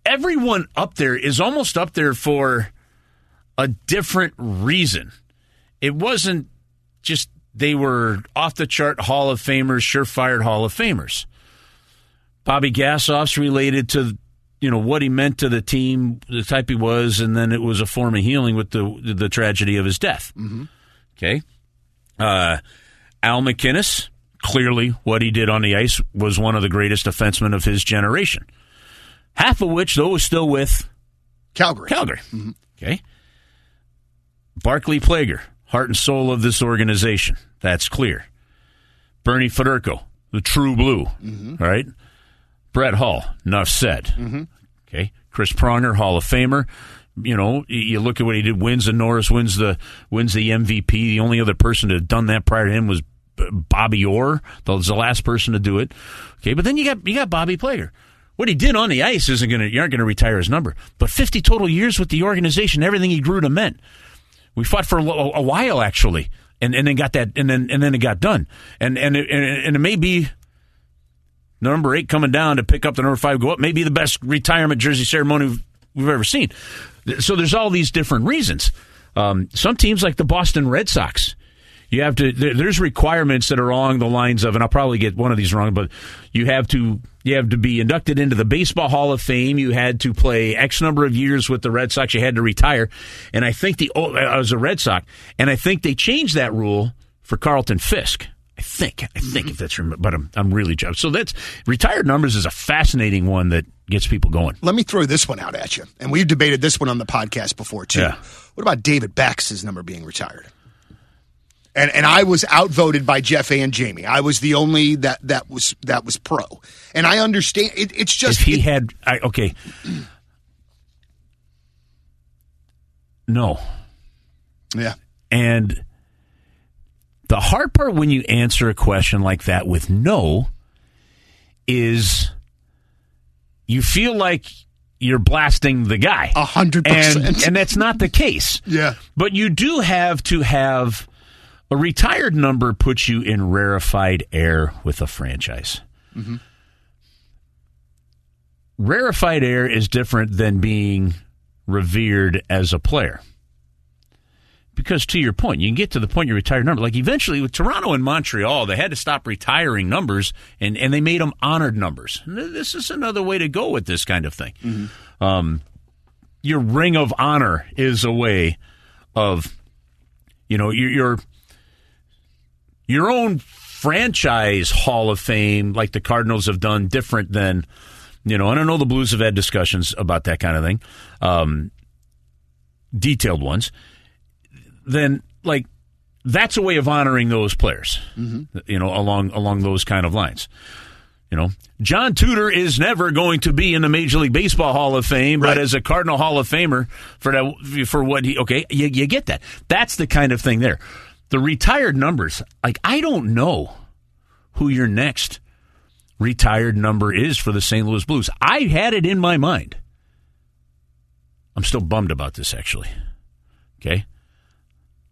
everyone up there is almost up there for a different reason. It wasn't just they were off the chart Hall of Famers, surefire Hall of Famers. Bobby Gassoff's related to you know what he meant to the team, the type he was, and then it was a form of healing with the the tragedy of his death. Mm-hmm. Okay, uh, Al MacInnis clearly what he did on the ice was one of the greatest defensemen of his generation. Half of which, though, was still with Calgary. Calgary. Okay. Barclay Plager, heart and soul of this organization. That's clear. Bernie Federko, the true blue. All right. Brett Hull, enough said. Mm-hmm. Okay. Chris Pronger, Hall of Famer. You know, you look at what he did. Wins the Norris, wins the wins the MVP. The only other person to have done that prior to him was Bobby Orr. That was the last person to do it. Okay, but then you got you got Bobby Plager. What he did on the ice isn't gonna you aren't gonna retire his number. But 50 total years with the organization, everything he grew to meant. We fought for a, a while actually, and, and then got that, and then and then it got done, and and and it- and it may be number eight coming down to pick up the number five, go up, may be the best retirement jersey ceremony we've, we've ever seen. So there's all these different reasons. Um, some teams like the Boston Red Sox, you have to. There, there's requirements that are along the lines of, and I'll probably get one of these wrong, but you have to you have to be inducted into the Baseball Hall of Fame. You had to play X number of years with the Red Sox. You had to retire, and I think the oh, I was a Red Sox, and I think they changed that rule for Carlton Fisk. I think. I think mm-hmm. if that's rem- but I'm I'm really joking. So that's retired numbers is a fascinating one that gets people going. Let me throw this one out at you. And we've debated this one on the podcast before, too. Yeah. What about David Backes's number being retired? And and I was outvoted by Jeff and Jamie. I was the only that that was that was pro. And I understand it, it's just if he it- had I, okay no yeah. and the hard part when you answer a question like that with no is you feel like you're blasting the guy A hundred and percent. and that's not the case Yeah. but you do have to have a retired number puts you in rarefied air with a franchise mm-hmm. rarefied air is different than being revered as a player. Because to your point, you can get to the point you retire number. Like eventually with Toronto and Montreal, they had to stop retiring numbers and, and they made them honored numbers. And This is another way to go with this kind of thing. Um, your ring of honor is a way of, you know, your, your your own franchise Hall of Fame, like the Cardinals have done, different than, you know, and I know the Blues have had discussions about that kind of thing, um, detailed ones. Then, like, that's a way of honoring those players, mm-hmm. you know, along along those kind of lines. You know, John Tudor is never going to be in the Major League Baseball Hall of Fame, but as a Cardinal Hall of Famer for that for what he okay, you, you get that. That's the kind of thing there. The retired numbers, like I don't know who your next retired number is for the St. Louis Blues. I had it in my mind. I'm still bummed about this actually. Okay?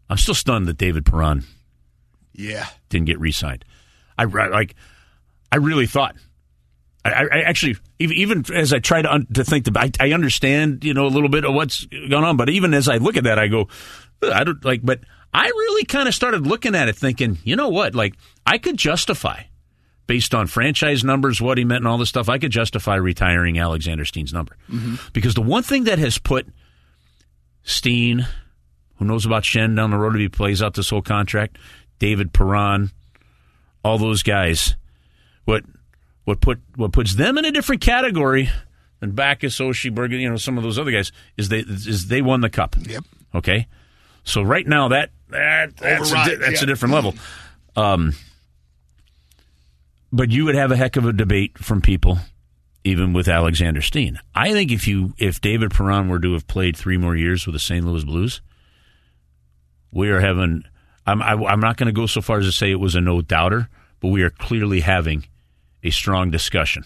I'm still stunned that David Perron Yeah. didn't get re-signed. I I- like. I really thought. I, I actually, even, even as I try to un, to think, about, I, I understand, you know, a little bit of what's going on. But even as I look at that, I go, I don't like. But I really kind of started looking at it, thinking, you know what? Like, I could justify, based on franchise numbers, what he meant, and all this stuff. I could justify retiring Alexander Steen's number mm-hmm. because the one thing that has put Steen, who knows about Schenn down the road if he plays out this whole contract, David Perron, all those guys, what what put what puts them in a different category than Backes, Oshie, Bergen, you know, some of those other guys is they is they won the cup. Yep. Okay. So right now that that that's, a, di- that's yeah. a different level. Um, but you would have a heck of a debate from people, even with Alexander Steen. I think if you if David Perron were to have played three more years with the St. Louis Blues, we are having. I'm I, I'm not going to go so far as to say it was a no doubter, but we are clearly having a strong discussion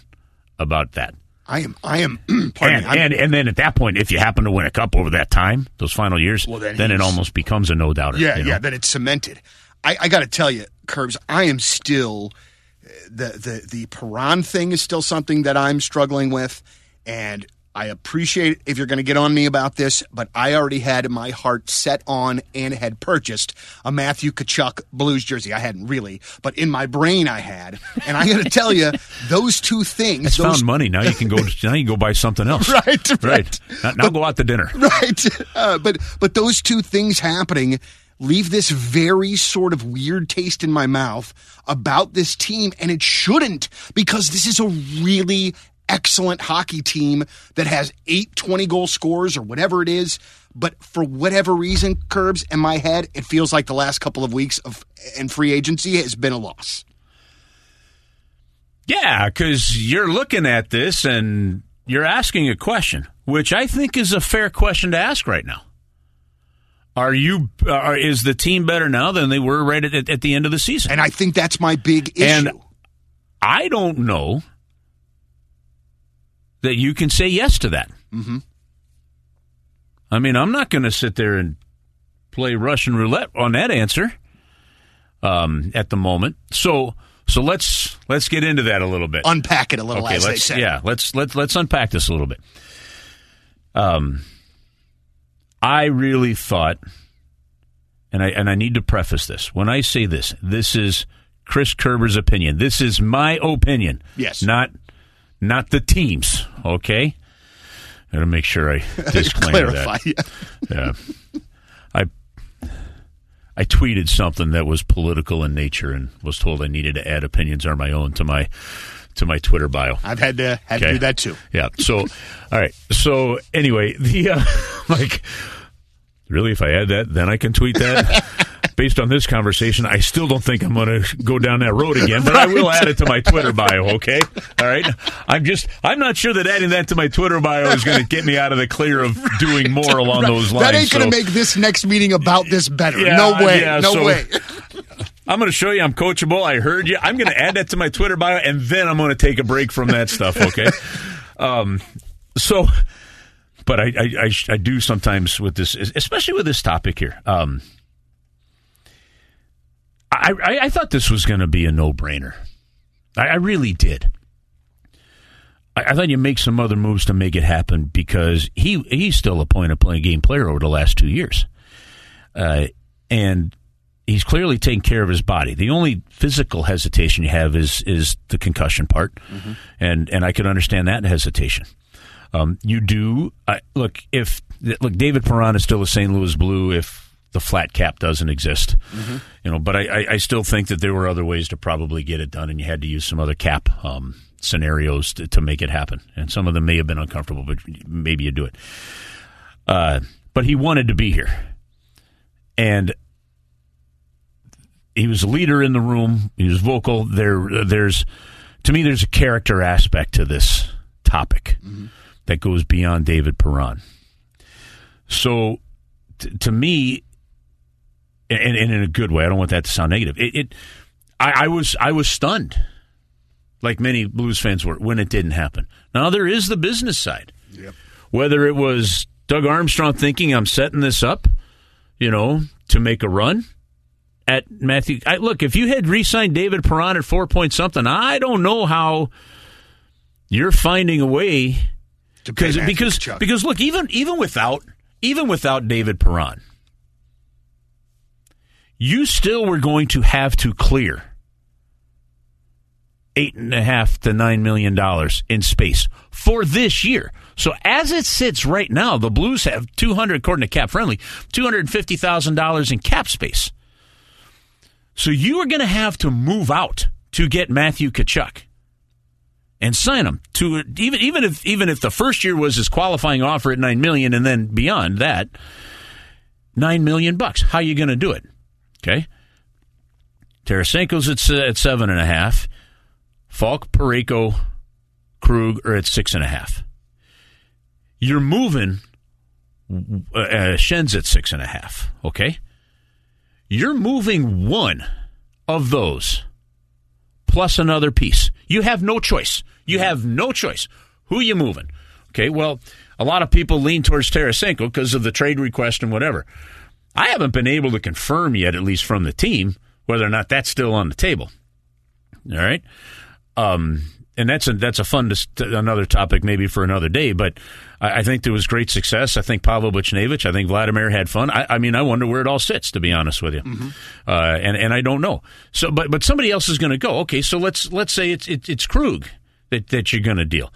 about that. I am I am And, me. And and then at that point, if you happen to win a cup over that time, those final years, Well, then then, it almost becomes a no doubter. Yeah, you know? yeah, Then it's cemented. I, I got to tell you, Curbs, I am still uh, the the the Perron thing is still something that I'm struggling with, and I appreciate if you're going to get on me about this, but I already had my heart set on and had purchased a Matthew Tkachuk Blues jersey. I hadn't really, but in my brain I had, and I got to tell you, those two things, It's those found money. Now you can go. now you can go buy something else. Right, right. right. Now, now go out to dinner. right uh, but but those two things happening leave this very sort of weird taste in my mouth about this team and it shouldn't because this is a really excellent hockey team that has eight 20 goal scorers or whatever it is but for whatever reason curbs in my head it feels like the last couple of weeks of and free agency has been a loss Yeah, because you're looking at this and you're asking a question, which I think is a fair question to ask right now. Are you? Are, is the team better now than they were right at, at the end of the season? and i think that's my big issue And I don't know that you can say yes to that. Mm-hmm. I mean, I'm not going to sit there and play Russian roulette on that answer um, at the moment. So, so let's let's get into that a little bit. unpack it a little okay, as they let's say yeah, let's let's let's unpack this a little bit. Um, I really thought, and I and I need to preface this when I say this. This is Chris Kerber's opinion. This is my opinion. Yes. not not the team's. Okay, I gotta make sure I disclaim that. Yeah, yeah. I I tweeted something that was political in nature and was told I needed to add opinions on my own to my to my Twitter bio. I've had to had to do that too. Yeah. So, all right. So anyway, the uh, like, really, if I add that, then I can tweet that. Based on this conversation, I still don't think I'm going to go down that road again, but I will add it to my Twitter bio. Okay. All right. I'm just, I'm not sure that adding that to my Twitter bio is going to get me out of the clear of doing more along those lines. That ain't going to make this next meeting about this better. Yeah, no way. yeah, no so- way. I'm going to show you I'm coachable. I heard you. I'm going to add that to my Twitter bio, and then I'm going to take a break from that stuff. Okay. um, so, but I, I, I, I do sometimes with this, especially with this topic here. Um, I, I, I thought this was going to be a no brainer. I, I really did. I, I thought you make some other moves to make it happen because he he's still a point of playing game player over the last two years, uh, and he's clearly taking care of his body. The only physical hesitation you have is is the concussion part, and and I can understand that hesitation. Um, you do I, look if look David Perron is still a St. Louis Blue if the flat cap doesn't exist, you know. But I, I, I still think that there were other ways to probably get it done, and you had to use some other cap um, scenarios to, to make it happen. And some of them may have been uncomfortable, but maybe you do it. Uh, but he wanted to be here, and he was a leader in the room. He was vocal. There, there's to me, there's a character aspect to this topic that goes beyond David Perron. So, t- to me, and, and in a good way, I don't want that to sound negative. It, it I, I was, I was stunned, like many Blues fans were, when it didn't happen. Now there is the business side. Whether it was Doug Armstrong thinking I'm setting this up, you know, to make a run at Matthew. I, look, if you had re-signed David Perron at four point something, I don't know how you're finding a way because because because look, even even without even without David Perron, you still were going to have to clear eight and a half to nine million dollars in space for this year. So as it sits right now, the Blues have two hundred, according to Cap Friendly, two hundred fifty thousand dollars in cap space. So you are going to have to move out to get Matthew Tkachuk and sign him to even even if even if the first year was his qualifying offer at nine million and then beyond that nine million bucks. How are you going to do it? Okay, Tarasenko's at at seven and a half. Faulk, Parayko, Krug are at six and a half. You're moving. Uh, uh, Schenn's at six and a half. Okay, you're moving one of those plus another piece. You have no choice. You have no choice. Who you moving? Okay, well, a lot of people lean towards Tarasenko because of the trade request and whatever. I haven't been able to confirm yet, at least from the team, whether or not that's still on the table. All right, um, and that's a that's a fun dis- another topic maybe for another day. But I, I think there was great success. I think Pavel Buchnevich. I think Vladimir had fun. I, I mean, I wonder where it all sits. To be honest with you, uh, and and I don't know. So, but but somebody else is going to go. Okay, so let's let's say it's it's, it's Krug that that you're going to deal.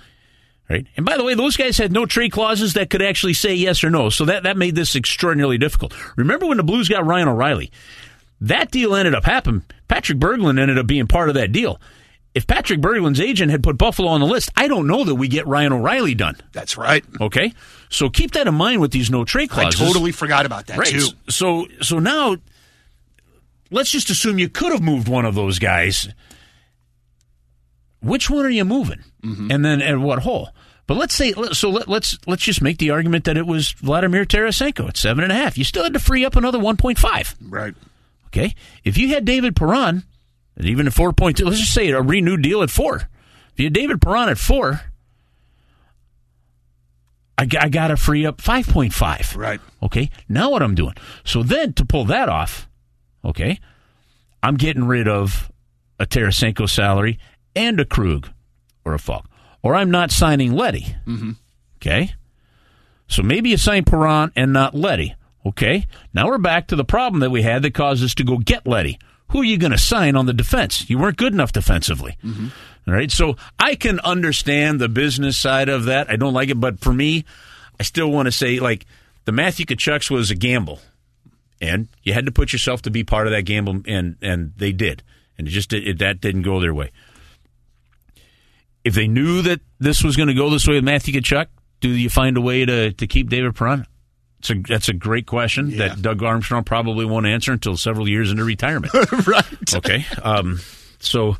Right. And by the way, those guys had no trade clauses that could actually say yes or no. So that, that made this extraordinarily difficult. Remember when the Blues got Ryan O'Reilly? That deal ended up happening. Patrick Berglund ended up being part of that deal. If Patrick Berglund's agent had put Buffalo on the list, I don't know that we get Ryan O'Reilly done. That's right. Okay? So keep that in mind with these no trade clauses. I totally forgot about that Right. too. So so now let's just assume you could have moved one of those guys. Which one are you moving? Mm-hmm. And then at what hole? But let's say so. Let, let's let's just make the argument that it was Vladimir Tarasenko at seven and a half. You still had to free up another one point five. Right. Okay, if you had David Perron, and even at four point two, let's just say a renewed deal at four. If you had David Perron at four, I, I got to free up five point five. Right. Okay, now what I'm doing? So then to pull that off, okay, I'm getting rid of a Tarasenko salary and a Krug or a Faulk, or I'm not signing Leddy. Mm-hmm. Okay, so maybe you sign Perron and not Leddy. Okay, now we're back to the problem that we had that caused us to go get Leddy. Who are you going to sign on the defense? You weren't good enough defensively. All right, so I can understand the business side of that. I don't like it, but for me, I still want to say like the Matthew Tkachuks was a gamble, and you had to put yourself to be part of that gamble, and and they did, and it just it, that didn't go their way. If they knew that this was going to go this way with Matthew Tkachuk, do you find a way to to keep David Perron? It's a, that's a great question Yeah. that Doug Armstrong probably won't answer until several years into retirement. right. Okay. Um, so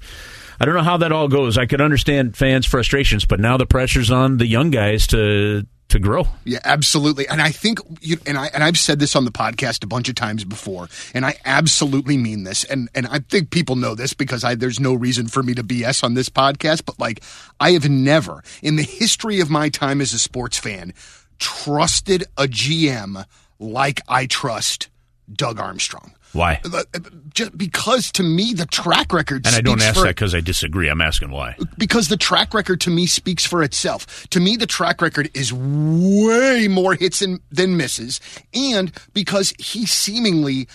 I don't know how that all goes. I could understand fans' frustrations, but now the pressure's on the young guys to to grow. Yeah, absolutely. And I think you and I and I've said this on the podcast a bunch of times before, and I absolutely mean this. And and I think people know this because I there's no reason for me to BS on this podcast, but like I have never in the history of my time as a sports fan trusted a GM like I trust Doug Armstrong. Why? Just because to me the track record And I don't ask for- that because I disagree. I'm asking why. because the track record to me speaks for itself. To me, the track record is way more hits than, than misses, and because he seemingly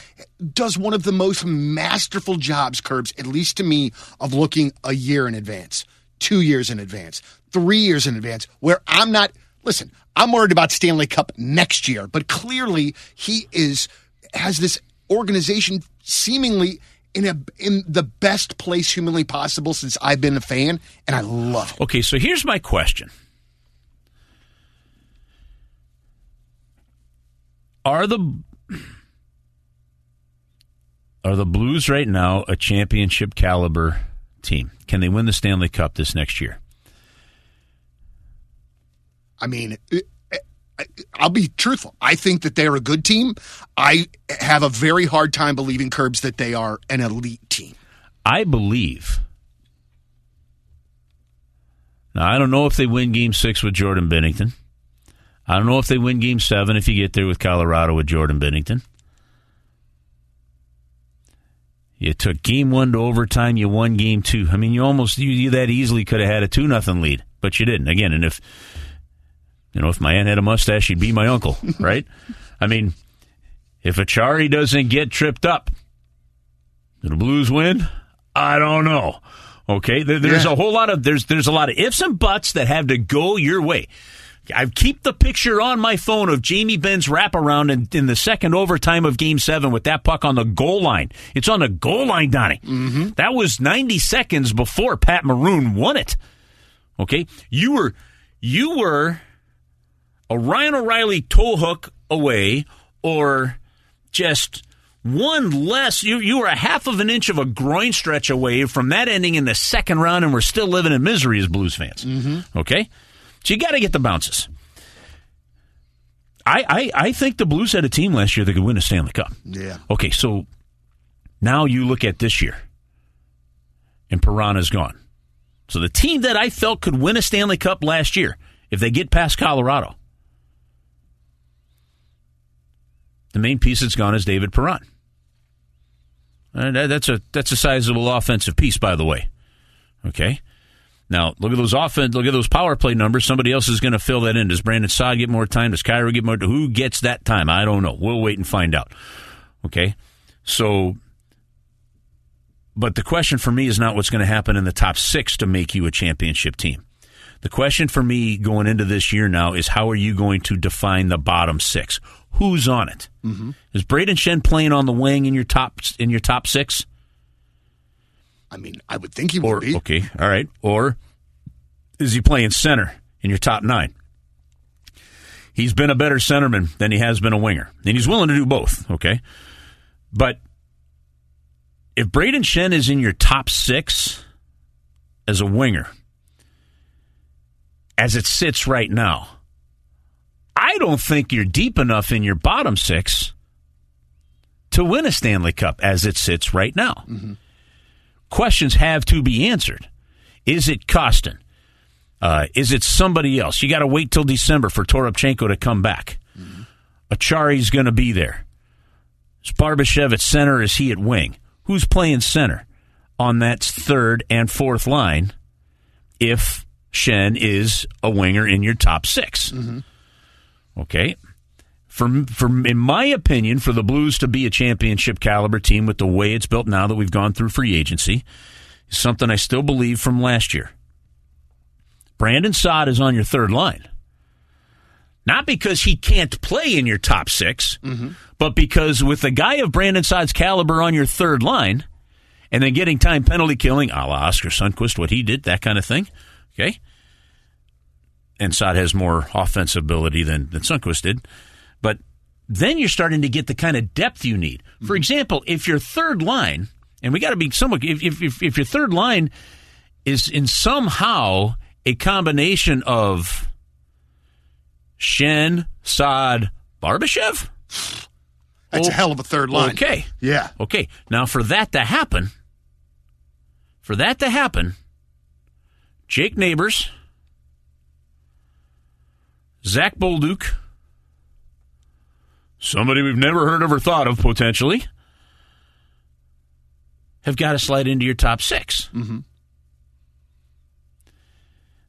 does one of the most masterful jobs, Curbs, at least to me, of looking a year in advance, two years in advance, three years in advance, where I'm not. Listen, I'm worried about Stanley Cup next year, but clearly he is has this organization seemingly in a in the best place humanly possible since I've been a fan, and I love it. Okay, so here's my question. Are the are the Blues right now a championship caliber team? Can they win the Stanley Cup this next year? I mean, I'll be truthful. I think that they're a good team. I have a very hard time believing Curbs that they are an elite team. I believe. Now, I don't know if they win game six with Jordan Binnington. I don't know if they win game seven if you get there with Colorado with Jordan Binnington. You took game one to overtime. You won game two. I mean, you almost you, you that easily could have had a two nothing lead, but you didn't. Again, and if you know if my aunt had a mustache, she'd be my uncle, right? I mean, if Acciari doesn't get tripped up, do the Blues win? I don't know. Okay, there, there's Yeah. a whole lot of there's there's a lot of ifs and buts that have to go your way. I keep the picture on my phone of Jamie Benn's wraparound in, in the second overtime of Game Seven with that puck on the goal line. It's on the goal line, Donnie. Mm-hmm. That was 90 seconds before Pat Maroon won it. Okay, you were you were a Ryan O'Reilly toe hook away, or just one less. You you were a half of an inch of a groin stretch away from that ending in the second round, and we're still living in misery as Blues fans. Mm-hmm. Okay, so you got to get the bounces. I, I I think the Blues had a team last year that could win a Stanley Cup. Yeah. Okay, so now you look at this year, and Perron's gone. So the team that I felt could win a Stanley Cup last year, if they get past Colorado, the main piece that's gone is David Perron. Uh, and that's a that's a sizable offensive piece, by the way. Okay. Now look at those offense. Look at those power play numbers. Somebody else is going to fill that in. Does Brandon Saad get more time? Does Kyrou get more? Who gets that time? I don't know. We'll wait and find out. Okay. So, but the question for me is not what's going to happen in the top six to make you a championship team. The question for me going into this year now is how are you going to define the bottom six? Who's on it? Mm-hmm. Is Brayden Schenn playing on the wing in your top in your top six? I mean, I would think he would be. okay, all right. Or is he playing center in your top nine? He's been a better centerman than he has been a winger, and he's willing to do both. Okay, but if Brayden Schenn is in your top six as a winger, as it sits right now, I don't think you're deep enough in your bottom six to win a Stanley Cup as it sits right now mm-hmm. questions have to be answered. Is it Kostin? Uh, is it somebody else? You got to wait till December for Toropchenko to come back. Mm-hmm. Acciari's going to be there. Is Barbashev at center? Is he at wing? Who's playing center on that third and fourth line if Schenn is a winger in your top 6 mm-hmm. Okay. For, for in my opinion, for the Blues to be a championship caliber team with the way it's built now that we've gone through free agency, is something I still believe from last year. Brandon Saad is on your third line. Not because he can't play in your top 6 mm-hmm. but because with a guy of Brandon Saad's caliber on your third line, and then getting time penalty killing, a la Oskar Sundqvist, what he did, that kind of thing. Okay. And Saad has more offensive ability than, than Sundqvist did. But then you're starting to get the kind of depth you need. For mm-hmm. example, if your third line, and we got to be somewhat, if, if, if, if your third line is in somehow a combination of Schenn, Saad, Barbashev. That's a Oh, hell of a third line. Okay. Yeah. Okay. Now, for that to happen, for that to happen, Jake Neighbours, Zach Bolduc, somebody we've never heard of or thought of potentially, have got to slide into your top 6 Mm-hmm.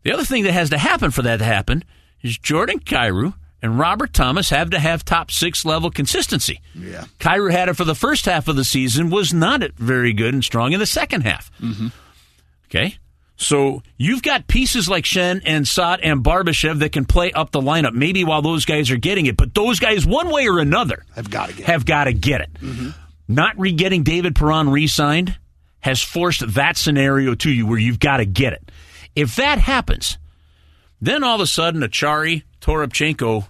The other thing that has to happen for that to happen is Jordan Kyrou and Robert Thomas have to have top six level consistency. Yeah. Kyrou had it for the first half of the season, was not very good and strong in the second half. Mm-hmm. Okay. So you've got pieces like Schenn and Saad and Barbashev that can play up the lineup, maybe while those guys are getting it. But those guys, one way or another, Have got to get. have got to get it. Mm-hmm. Not re getting David Perron re signed has forced that scenario to you where you've got to get it. If that happens, then all of a sudden Acciari, Toropchenko,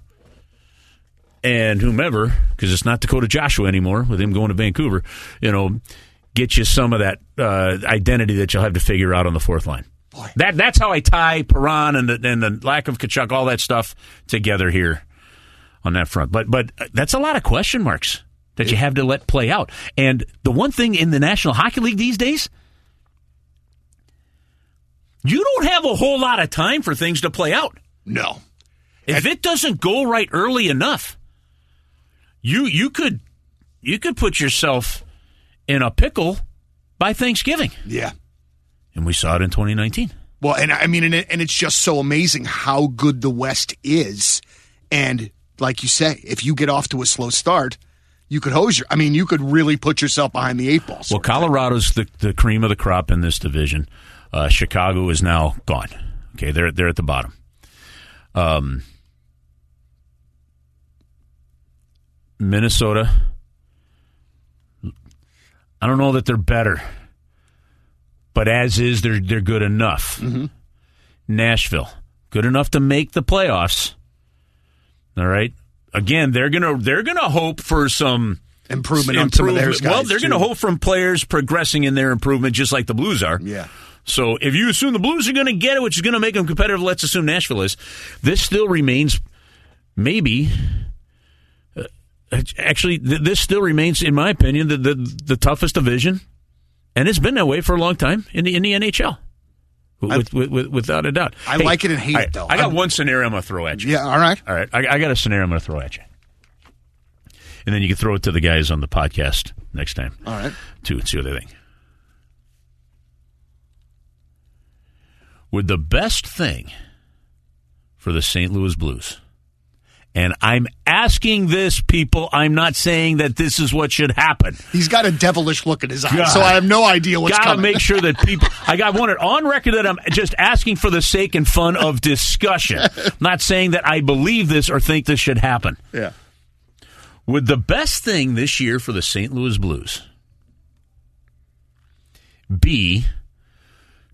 and whomever, because it's not Dakota Joshua anymore with him going to Vancouver, you know, get you some of that uh, identity that you'll have to figure out on the fourth line. That that's how I tie Perron and the, and the lack of Tkachuk, all that stuff together here on that front. But but that's a lot of question marks that you have to let play out. And the one thing in the National Hockey League these days, you don't have a whole lot of time for things to play out. No. If it doesn't go right early enough, you you could you could put yourself in a pickle by Thanksgiving. Yeah. And we saw it in 2019. Well, and I mean, and, it, and it's just so amazing how good the West is. And like you say, if you get off to a slow start, you could hose your. I mean, you could really put yourself behind the eight ball. Well, sort of thing. Colorado's the, the cream of the crop in this division. Uh, Chicago is now gone. Okay, they're they're at the bottom. Um, Minnesota. I don't know that they're better, but as is, they're they're good enough. Mm-hmm. Nashville, good enough to make the playoffs. All right. Again, they're gonna they're gonna hope for some improvement on some of their improvement. guys. Well, they're going to hope from players progressing in their improvement, just like the Blues are. Yeah. So if you assume the Blues are going to get it, which is going to make them competitive, let's assume Nashville is. This still remains maybe. Actually, th- this still remains, in my opinion, the, the the toughest division, and it's been that way for a long time in the in the NHL. With, with, with, without a doubt, I like it and hate all it, though. I got I'm- one scenario I'm going to throw at you. Yeah. All right. All right, I, I got a scenario I'm going to throw at you, and then you can throw it to the guys on the podcast next time. All right. too, and see what they think. Would the best thing for the St. Louis Blues, and I'm asking this, people, I'm not saying that this is what should happen. He's got a devilish look in his eyes, God. so I have no idea what's Gotta coming. make sure that people. I got one on record that I'm just asking for the sake and fun of discussion. not saying that I believe this or think this should happen. yeah. Would the best thing this year for the St. Louis Blues be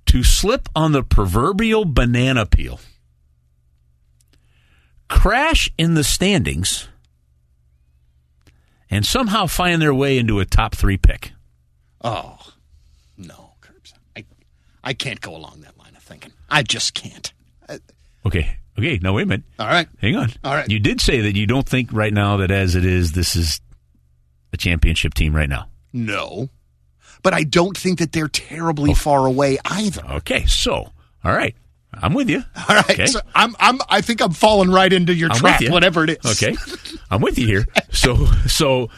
to slip on the proverbial banana peel, crash in the standings, and somehow find their way into a top three pick? Oh no, Curbs. I I can't go along that line of thinking. I just can't. Okay. Okay. Now, wait a minute. all right. Hang on. All right. You did say that you don't think right now that as it is, this is a championship team right now. No, but I don't think that they're terribly far away either. Okay. So, all right. I'm with you. All right. Okay. So I'm I'm I think I'm falling right into your I'm trap, you. whatever it is. Okay, I'm with you here. So, so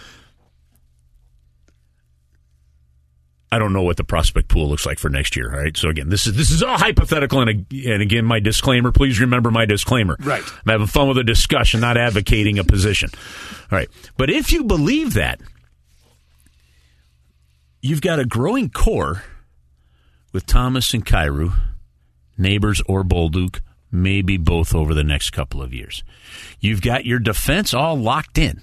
I don't know what the prospect pool looks like for next year. All right. So again, this is this is all hypothetical, and, and again, my disclaimer. Please remember my disclaimer. Right. I'm having fun with a discussion, not advocating a position. All right. But if you believe that, you've got a growing core with Thomas and Kyrou, neighbors or Bolduc, maybe both over the next couple of years. You've got your defense all locked in.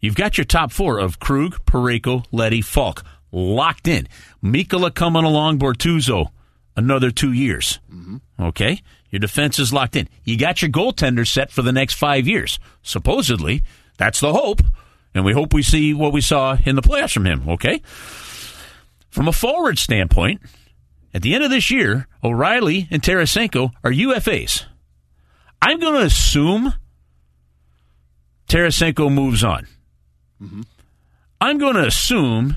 You've got your top four of Krug, Parayko, Leddy, Faulk locked in. Mikkola coming along, Bortuzzo another two years. Mm-hmm. Okay? Your defense is locked in. You got your goaltender set for the next five years. Supposedly, that's the hope. And we hope we see what we saw in the playoffs from him, okay? From a forward standpoint, at the end of this year, O'Reilly and Tarasenko are UFAs. I'm going to assume Tarasenko moves on. Mm-hmm. I'm going to assume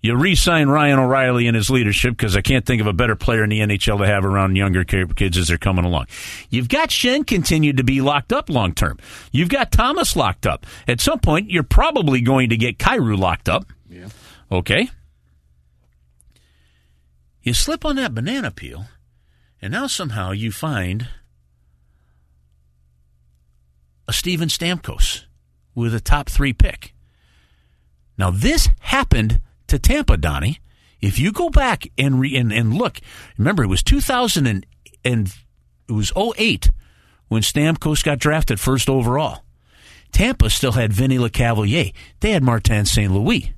you re-sign Ryan O'Reilly and his leadership because I can't think of a better player in the NHL to have around younger kids as they're coming along. You've got Shen continued to be locked up long term. You've got Thomas locked up. At some point, you're probably going to get Kyrou locked up. Yeah. Okay. You slip on that banana peel, and now somehow you find a Steven Stamkos with a top three pick. Now, this happened to Tampa, Donnie. If you go back and re, and, and look, remember it was 2000 and, and it was 08 when Stamkos got drafted first overall. Tampa still had Vinny Lecavalier. They had Martin St. Louis.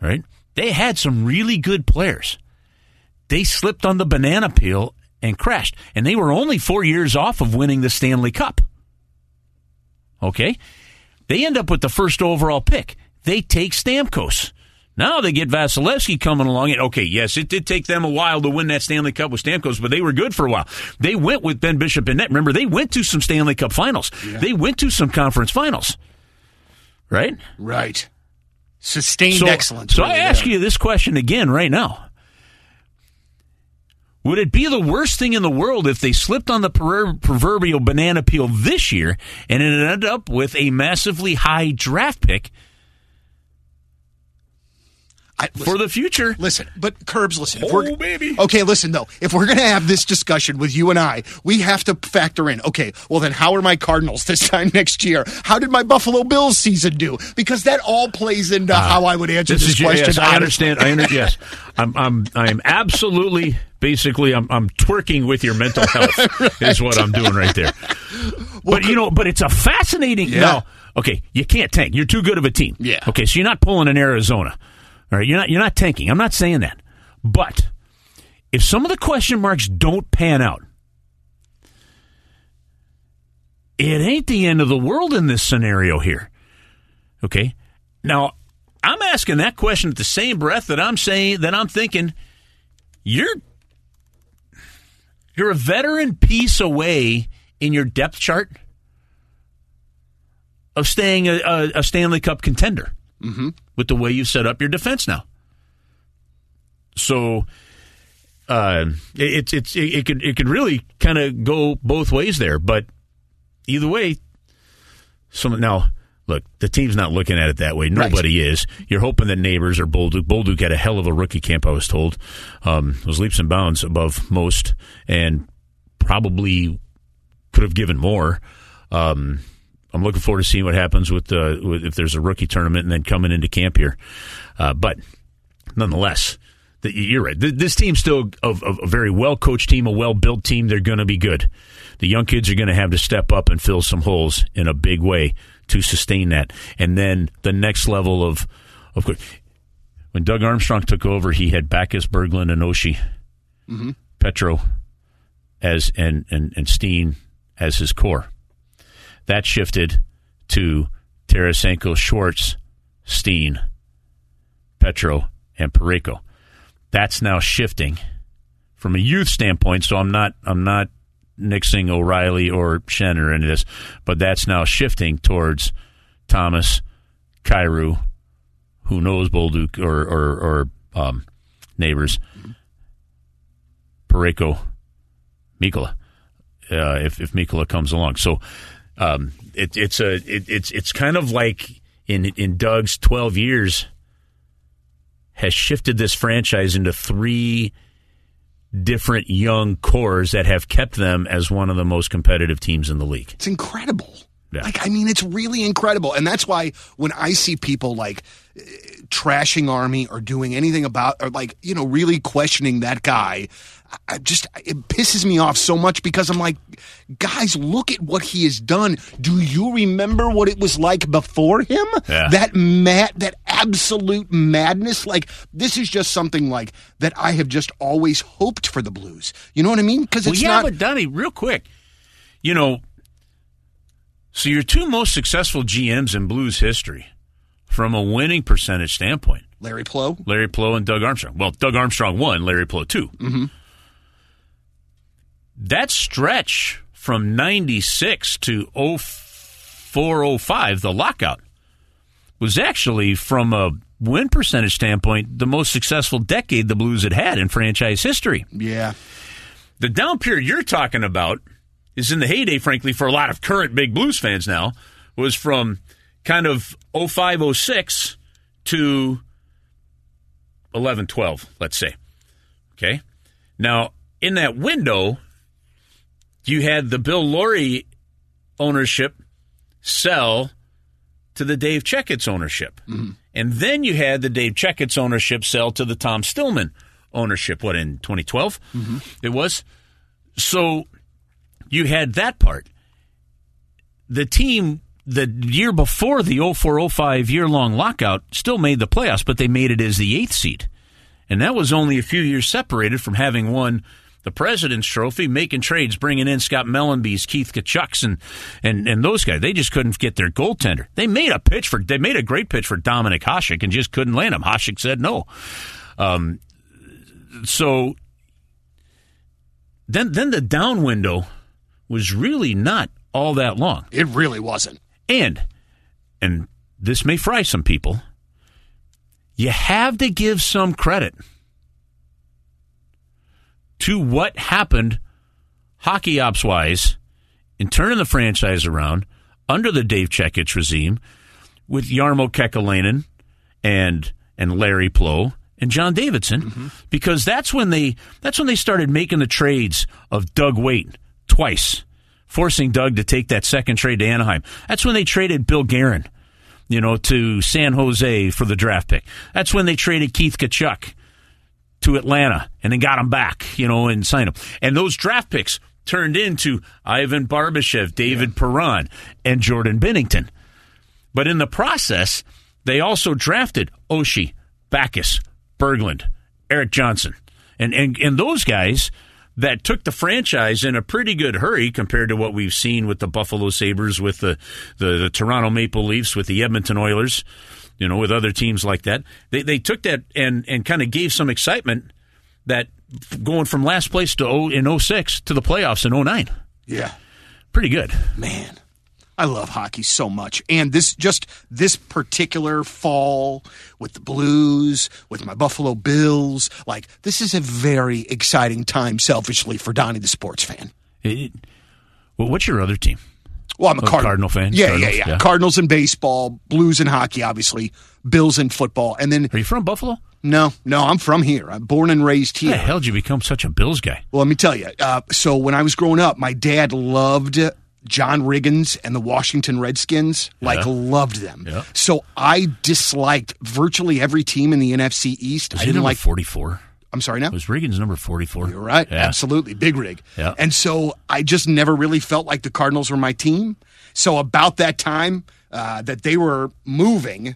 Right? They had some really good players. They slipped on the banana peel and crashed. And they were only four years off of winning the Stanley Cup. Okay? They end up with the first overall pick. They take Stamkos. Now they get Vasilevskiy coming along. And okay, yes, it did take them a while to win that Stanley Cup with Stamkos, but they were good for a while. They went with Ben Bishop and net. Remember, they went to some Stanley Cup finals. Yeah. They went to some conference finals. Right? Right. Sustained so, excellence. So I ask you this question again right now. Would it be the worst thing in the world if they slipped on the proverbial banana peel this year and it ended up with a massively high draft pick I, listen, for the future. Listen, but Curbs, listen. Oh, baby. Okay, listen though. If we're going to have this discussion with you and I, we have to factor in. Okay, well then, how are my Cardinals this time next year? How did my Buffalo Bills season do? Because that all plays into uh, how I would answer this, this question. Yes, I understand. I understand. yes, I'm. I'm. I'm absolutely. Basically, I'm. I'm twerking with your mental health. right. Is what I'm doing right there. Well, but you know, but it's a fascinating. Yeah. No, okay, you can't tank. You're too good of a team. Yeah. Okay, so you're not pulling in Arizona. All right, you're not you're not tanking. I'm not saying that. But if some of the question marks don't pan out, it ain't the end of the world in this scenario here. Okay? Now, I'm asking that question at the same breath that I'm saying that I'm thinking you're you're a veteran piece away in your depth chart of staying a, a, a Stanley Cup contender mm-hmm. with the way you set up your defense now. So uh, it, it's it, it could it could really kind of go both ways there, but either way, some now look, the team's not looking at it that way. Nobody right. is. You're hoping that neighbors or Bolduc. Bolduc had a hell of a rookie camp, I was told. Um, was leaps and bounds above most, and probably could have given more. Um, I'm looking forward to seeing what happens with, uh, with if there's a rookie tournament and then coming into camp here. Uh, but nonetheless, the, you're right. This team's still a, a very well coached team, a well built team. They're going to be good. The young kids are going to have to step up and fill some holes in a big way to sustain that. And then the next level of, of course, when Doug Armstrong took over, he had Backes, Berglund, and Oshie, mm-hmm. Petro, as and, and and Steen as his core. That shifted to Tarasenko, Schwartz, Steen, Petro, and Parayko. That's now shifting from a youth standpoint. So I'm not I'm not nixing O'Reilly or Schenn or any of this, but that's now shifting towards Thomas, Kyrou, who knows Bolduc or or, or um, neighbors, Parayko, Mikkola, uh, if if Mikkola comes along. So um, it, it's a it, it's it's kind of like in in Doug's twelve years has shifted this franchise into three different young cores that have kept them as one of the most competitive teams in the league. It's incredible. Yeah. Like, I mean, it's really incredible. And that's why when I see people like trashing Army or doing anything about, or like, you know, really questioning that guy, I just, it pisses me off so much because I'm like, guys, look at what he has done. Do you remember what it was like before him? Yeah. That mad, that absolute madness. Like, this is just something like that I have just always hoped for the Blues. You know what I mean? Because Well, yeah, not. but Donnie, real quick, you know, so your two most successful GMs in Blues history, from a winning percentage standpoint, Larry Pleau? Larry Pleau and Doug Armstrong. Well, Doug Armstrong won, Larry Pleau 2 Mm-hmm. That stretch from '96 to 0405, the lockout, was actually from a win percentage standpoint the most successful decade the Blues had had in franchise history. Yeah. The down period you're talking about is in the heyday, frankly, for a lot of current big blues fans now, was from kind of 05, 06 to 11, 12, let's say. Okay. Now, in that window, you had the Bill Laurie ownership sell to the Dave Checketts ownership. Mm-hmm. And then you had the Dave Checketts ownership sell to the Tom Stillman ownership, what, in 2012? Mm-hmm. It was. So you had that part. The team the year before the 0405 year long lockout still made the playoffs, but they made it as the eighth seed. And that was only a few years separated from having won the President's Trophy, making trades, bringing in Scott Mellanby's, Keith Tkachuks, and, and, and those guys. They just couldn't get their goaltender. They made a pitch for, they made a great pitch for Dominik Hasek and just couldn't land him. Hasek said no. Um, so then, then the down window was really not all that long. It really wasn't. And, and this may fry some people, you have to give some credit to what happened hockey ops wise in turning the franchise around under the Dave Checketts regime with Jarmo Kekalainen and and Larry Pleau and John Davidson mm-hmm. because that's when they that's when they started making the trades of Doug Weight twice, forcing Doug to take that second trade to Anaheim. That's when they traded Bill Guerin, you know, to San Jose for the draft pick. That's when they traded Keith Tkachuk to Atlanta and then got him back, you know, and signed him. And those draft picks turned into Ivan Barbashev, David Perron, and Jordan Binnington. But in the process, they also drafted Oshie, Backes, Berglund, Erik Johnson. And, and, and those guys that took the franchise in a pretty good hurry compared to what we've seen with the Buffalo Sabres, with the, the, the Toronto Maple Leafs, with the Edmonton Oilers, you know, with other teams like that. They, they took that and, and kind of gave some excitement that going from last place to o, in 06 to the playoffs in 09. Yeah. Pretty good. Man, I love hockey so much. And this just this particular fall with the Blues, with my Buffalo Bills, like this is a very exciting time selfishly for Donnie the sports fan. It- well, what's your other team? Well, I'm a Oh, Card- Cardinal fan? Yeah, Cardinals, yeah, yeah, yeah. Cardinals in baseball, Blues in hockey, obviously, Bills in football, and then Are you from Buffalo? no, no, I'm from here. I'm born and raised How here. the hell did you become such a Bills guy? Well, let me tell you. Uh, so when I was growing up, my dad loved John Riggins and the Washington Redskins. Like Yeah. loved them. Yeah. So I disliked virtually every team in the NFC East. Was I didn't like. 44? I'm sorry now. It was Reagan's number 44? You're right. Yeah. Absolutely. Big rig. Yeah. And so I just never really felt like the Cardinals were my team. So about that time uh, that they were moving,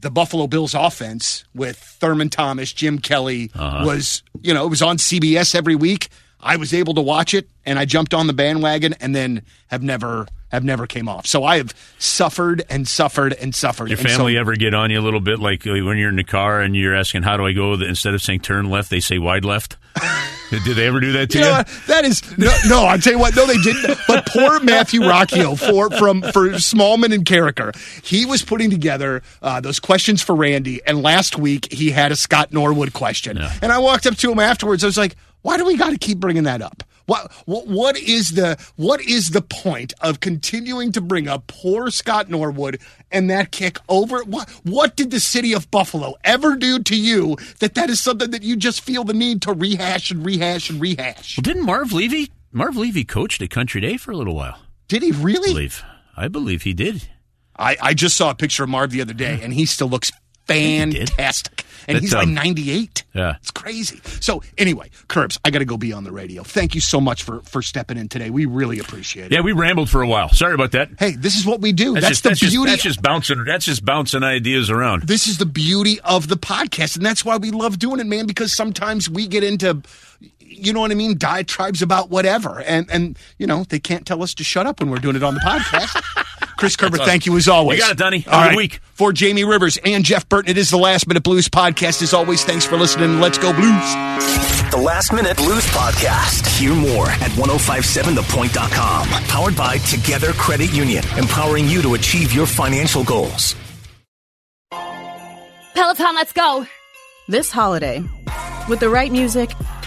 the Buffalo Bills offense with Thurman Thomas, Jim Kelly Uh-huh. was, you know, it was on CBS every week. I was able to watch it and I jumped on the bandwagon and then have never have never came off. So I have suffered and suffered and suffered. Your And so- family ever get on you a little bit, like uh, when you're in the car and you're asking, "How do I go?" Instead of saying "turn left," they say "wide left." Did they ever do that to You you? know? That is no, no. I'll tell you what. No, they didn't. But poor Matthew Rocchio for from for Smallman and Karraker, he was putting together uh, those questions for Randy. And last week he had a Scott Norwood question, and I walked up to him afterwards. I was like, "Why do we got to keep bringing that up? What, what what is the what is the point of continuing to bring up poor Scott Norwood and that kick over? What what did the city of Buffalo ever do to you that that is something that you just feel the need to rehash and rehash and rehash? Well, didn't Marv Levy? Marv Levy coached at Country Day for a little while. Did he I really? believe. I believe he did. I, I just saw a picture of Marv the other day, and he still looks. Fantastic. And That's, he's like um, 98. Yeah. It's crazy. So, anyway, Curbs, I got to go be on the radio. Thank you so much for, for stepping in today. We really appreciate it. Yeah, we rambled for a while. Sorry about that. Hey, this is what we do. That's, just, the that's beauty. Just, that's just bouncing. That's just bouncing ideas around. this is the beauty of the podcast, and that's why we love doing it, man. Because sometimes we get into, you know what I mean, diatribes about whatever, and and you know they can't tell us to shut up when we're doing it on the podcast. Chris Kerber, awesome. thank you as always. You got it, Donnie. Have All good right. week. For Jamie Rivers and Jeff Burton, it is the Last Minute Blues podcast. As always, thanks for listening. Let's go Blues. The Last Minute Blues Podcast. Hear more at 1057thepoint.com. Powered by Together Credit Union, empowering you to achieve your financial goals. Peloton, let's go. This holiday, with the right music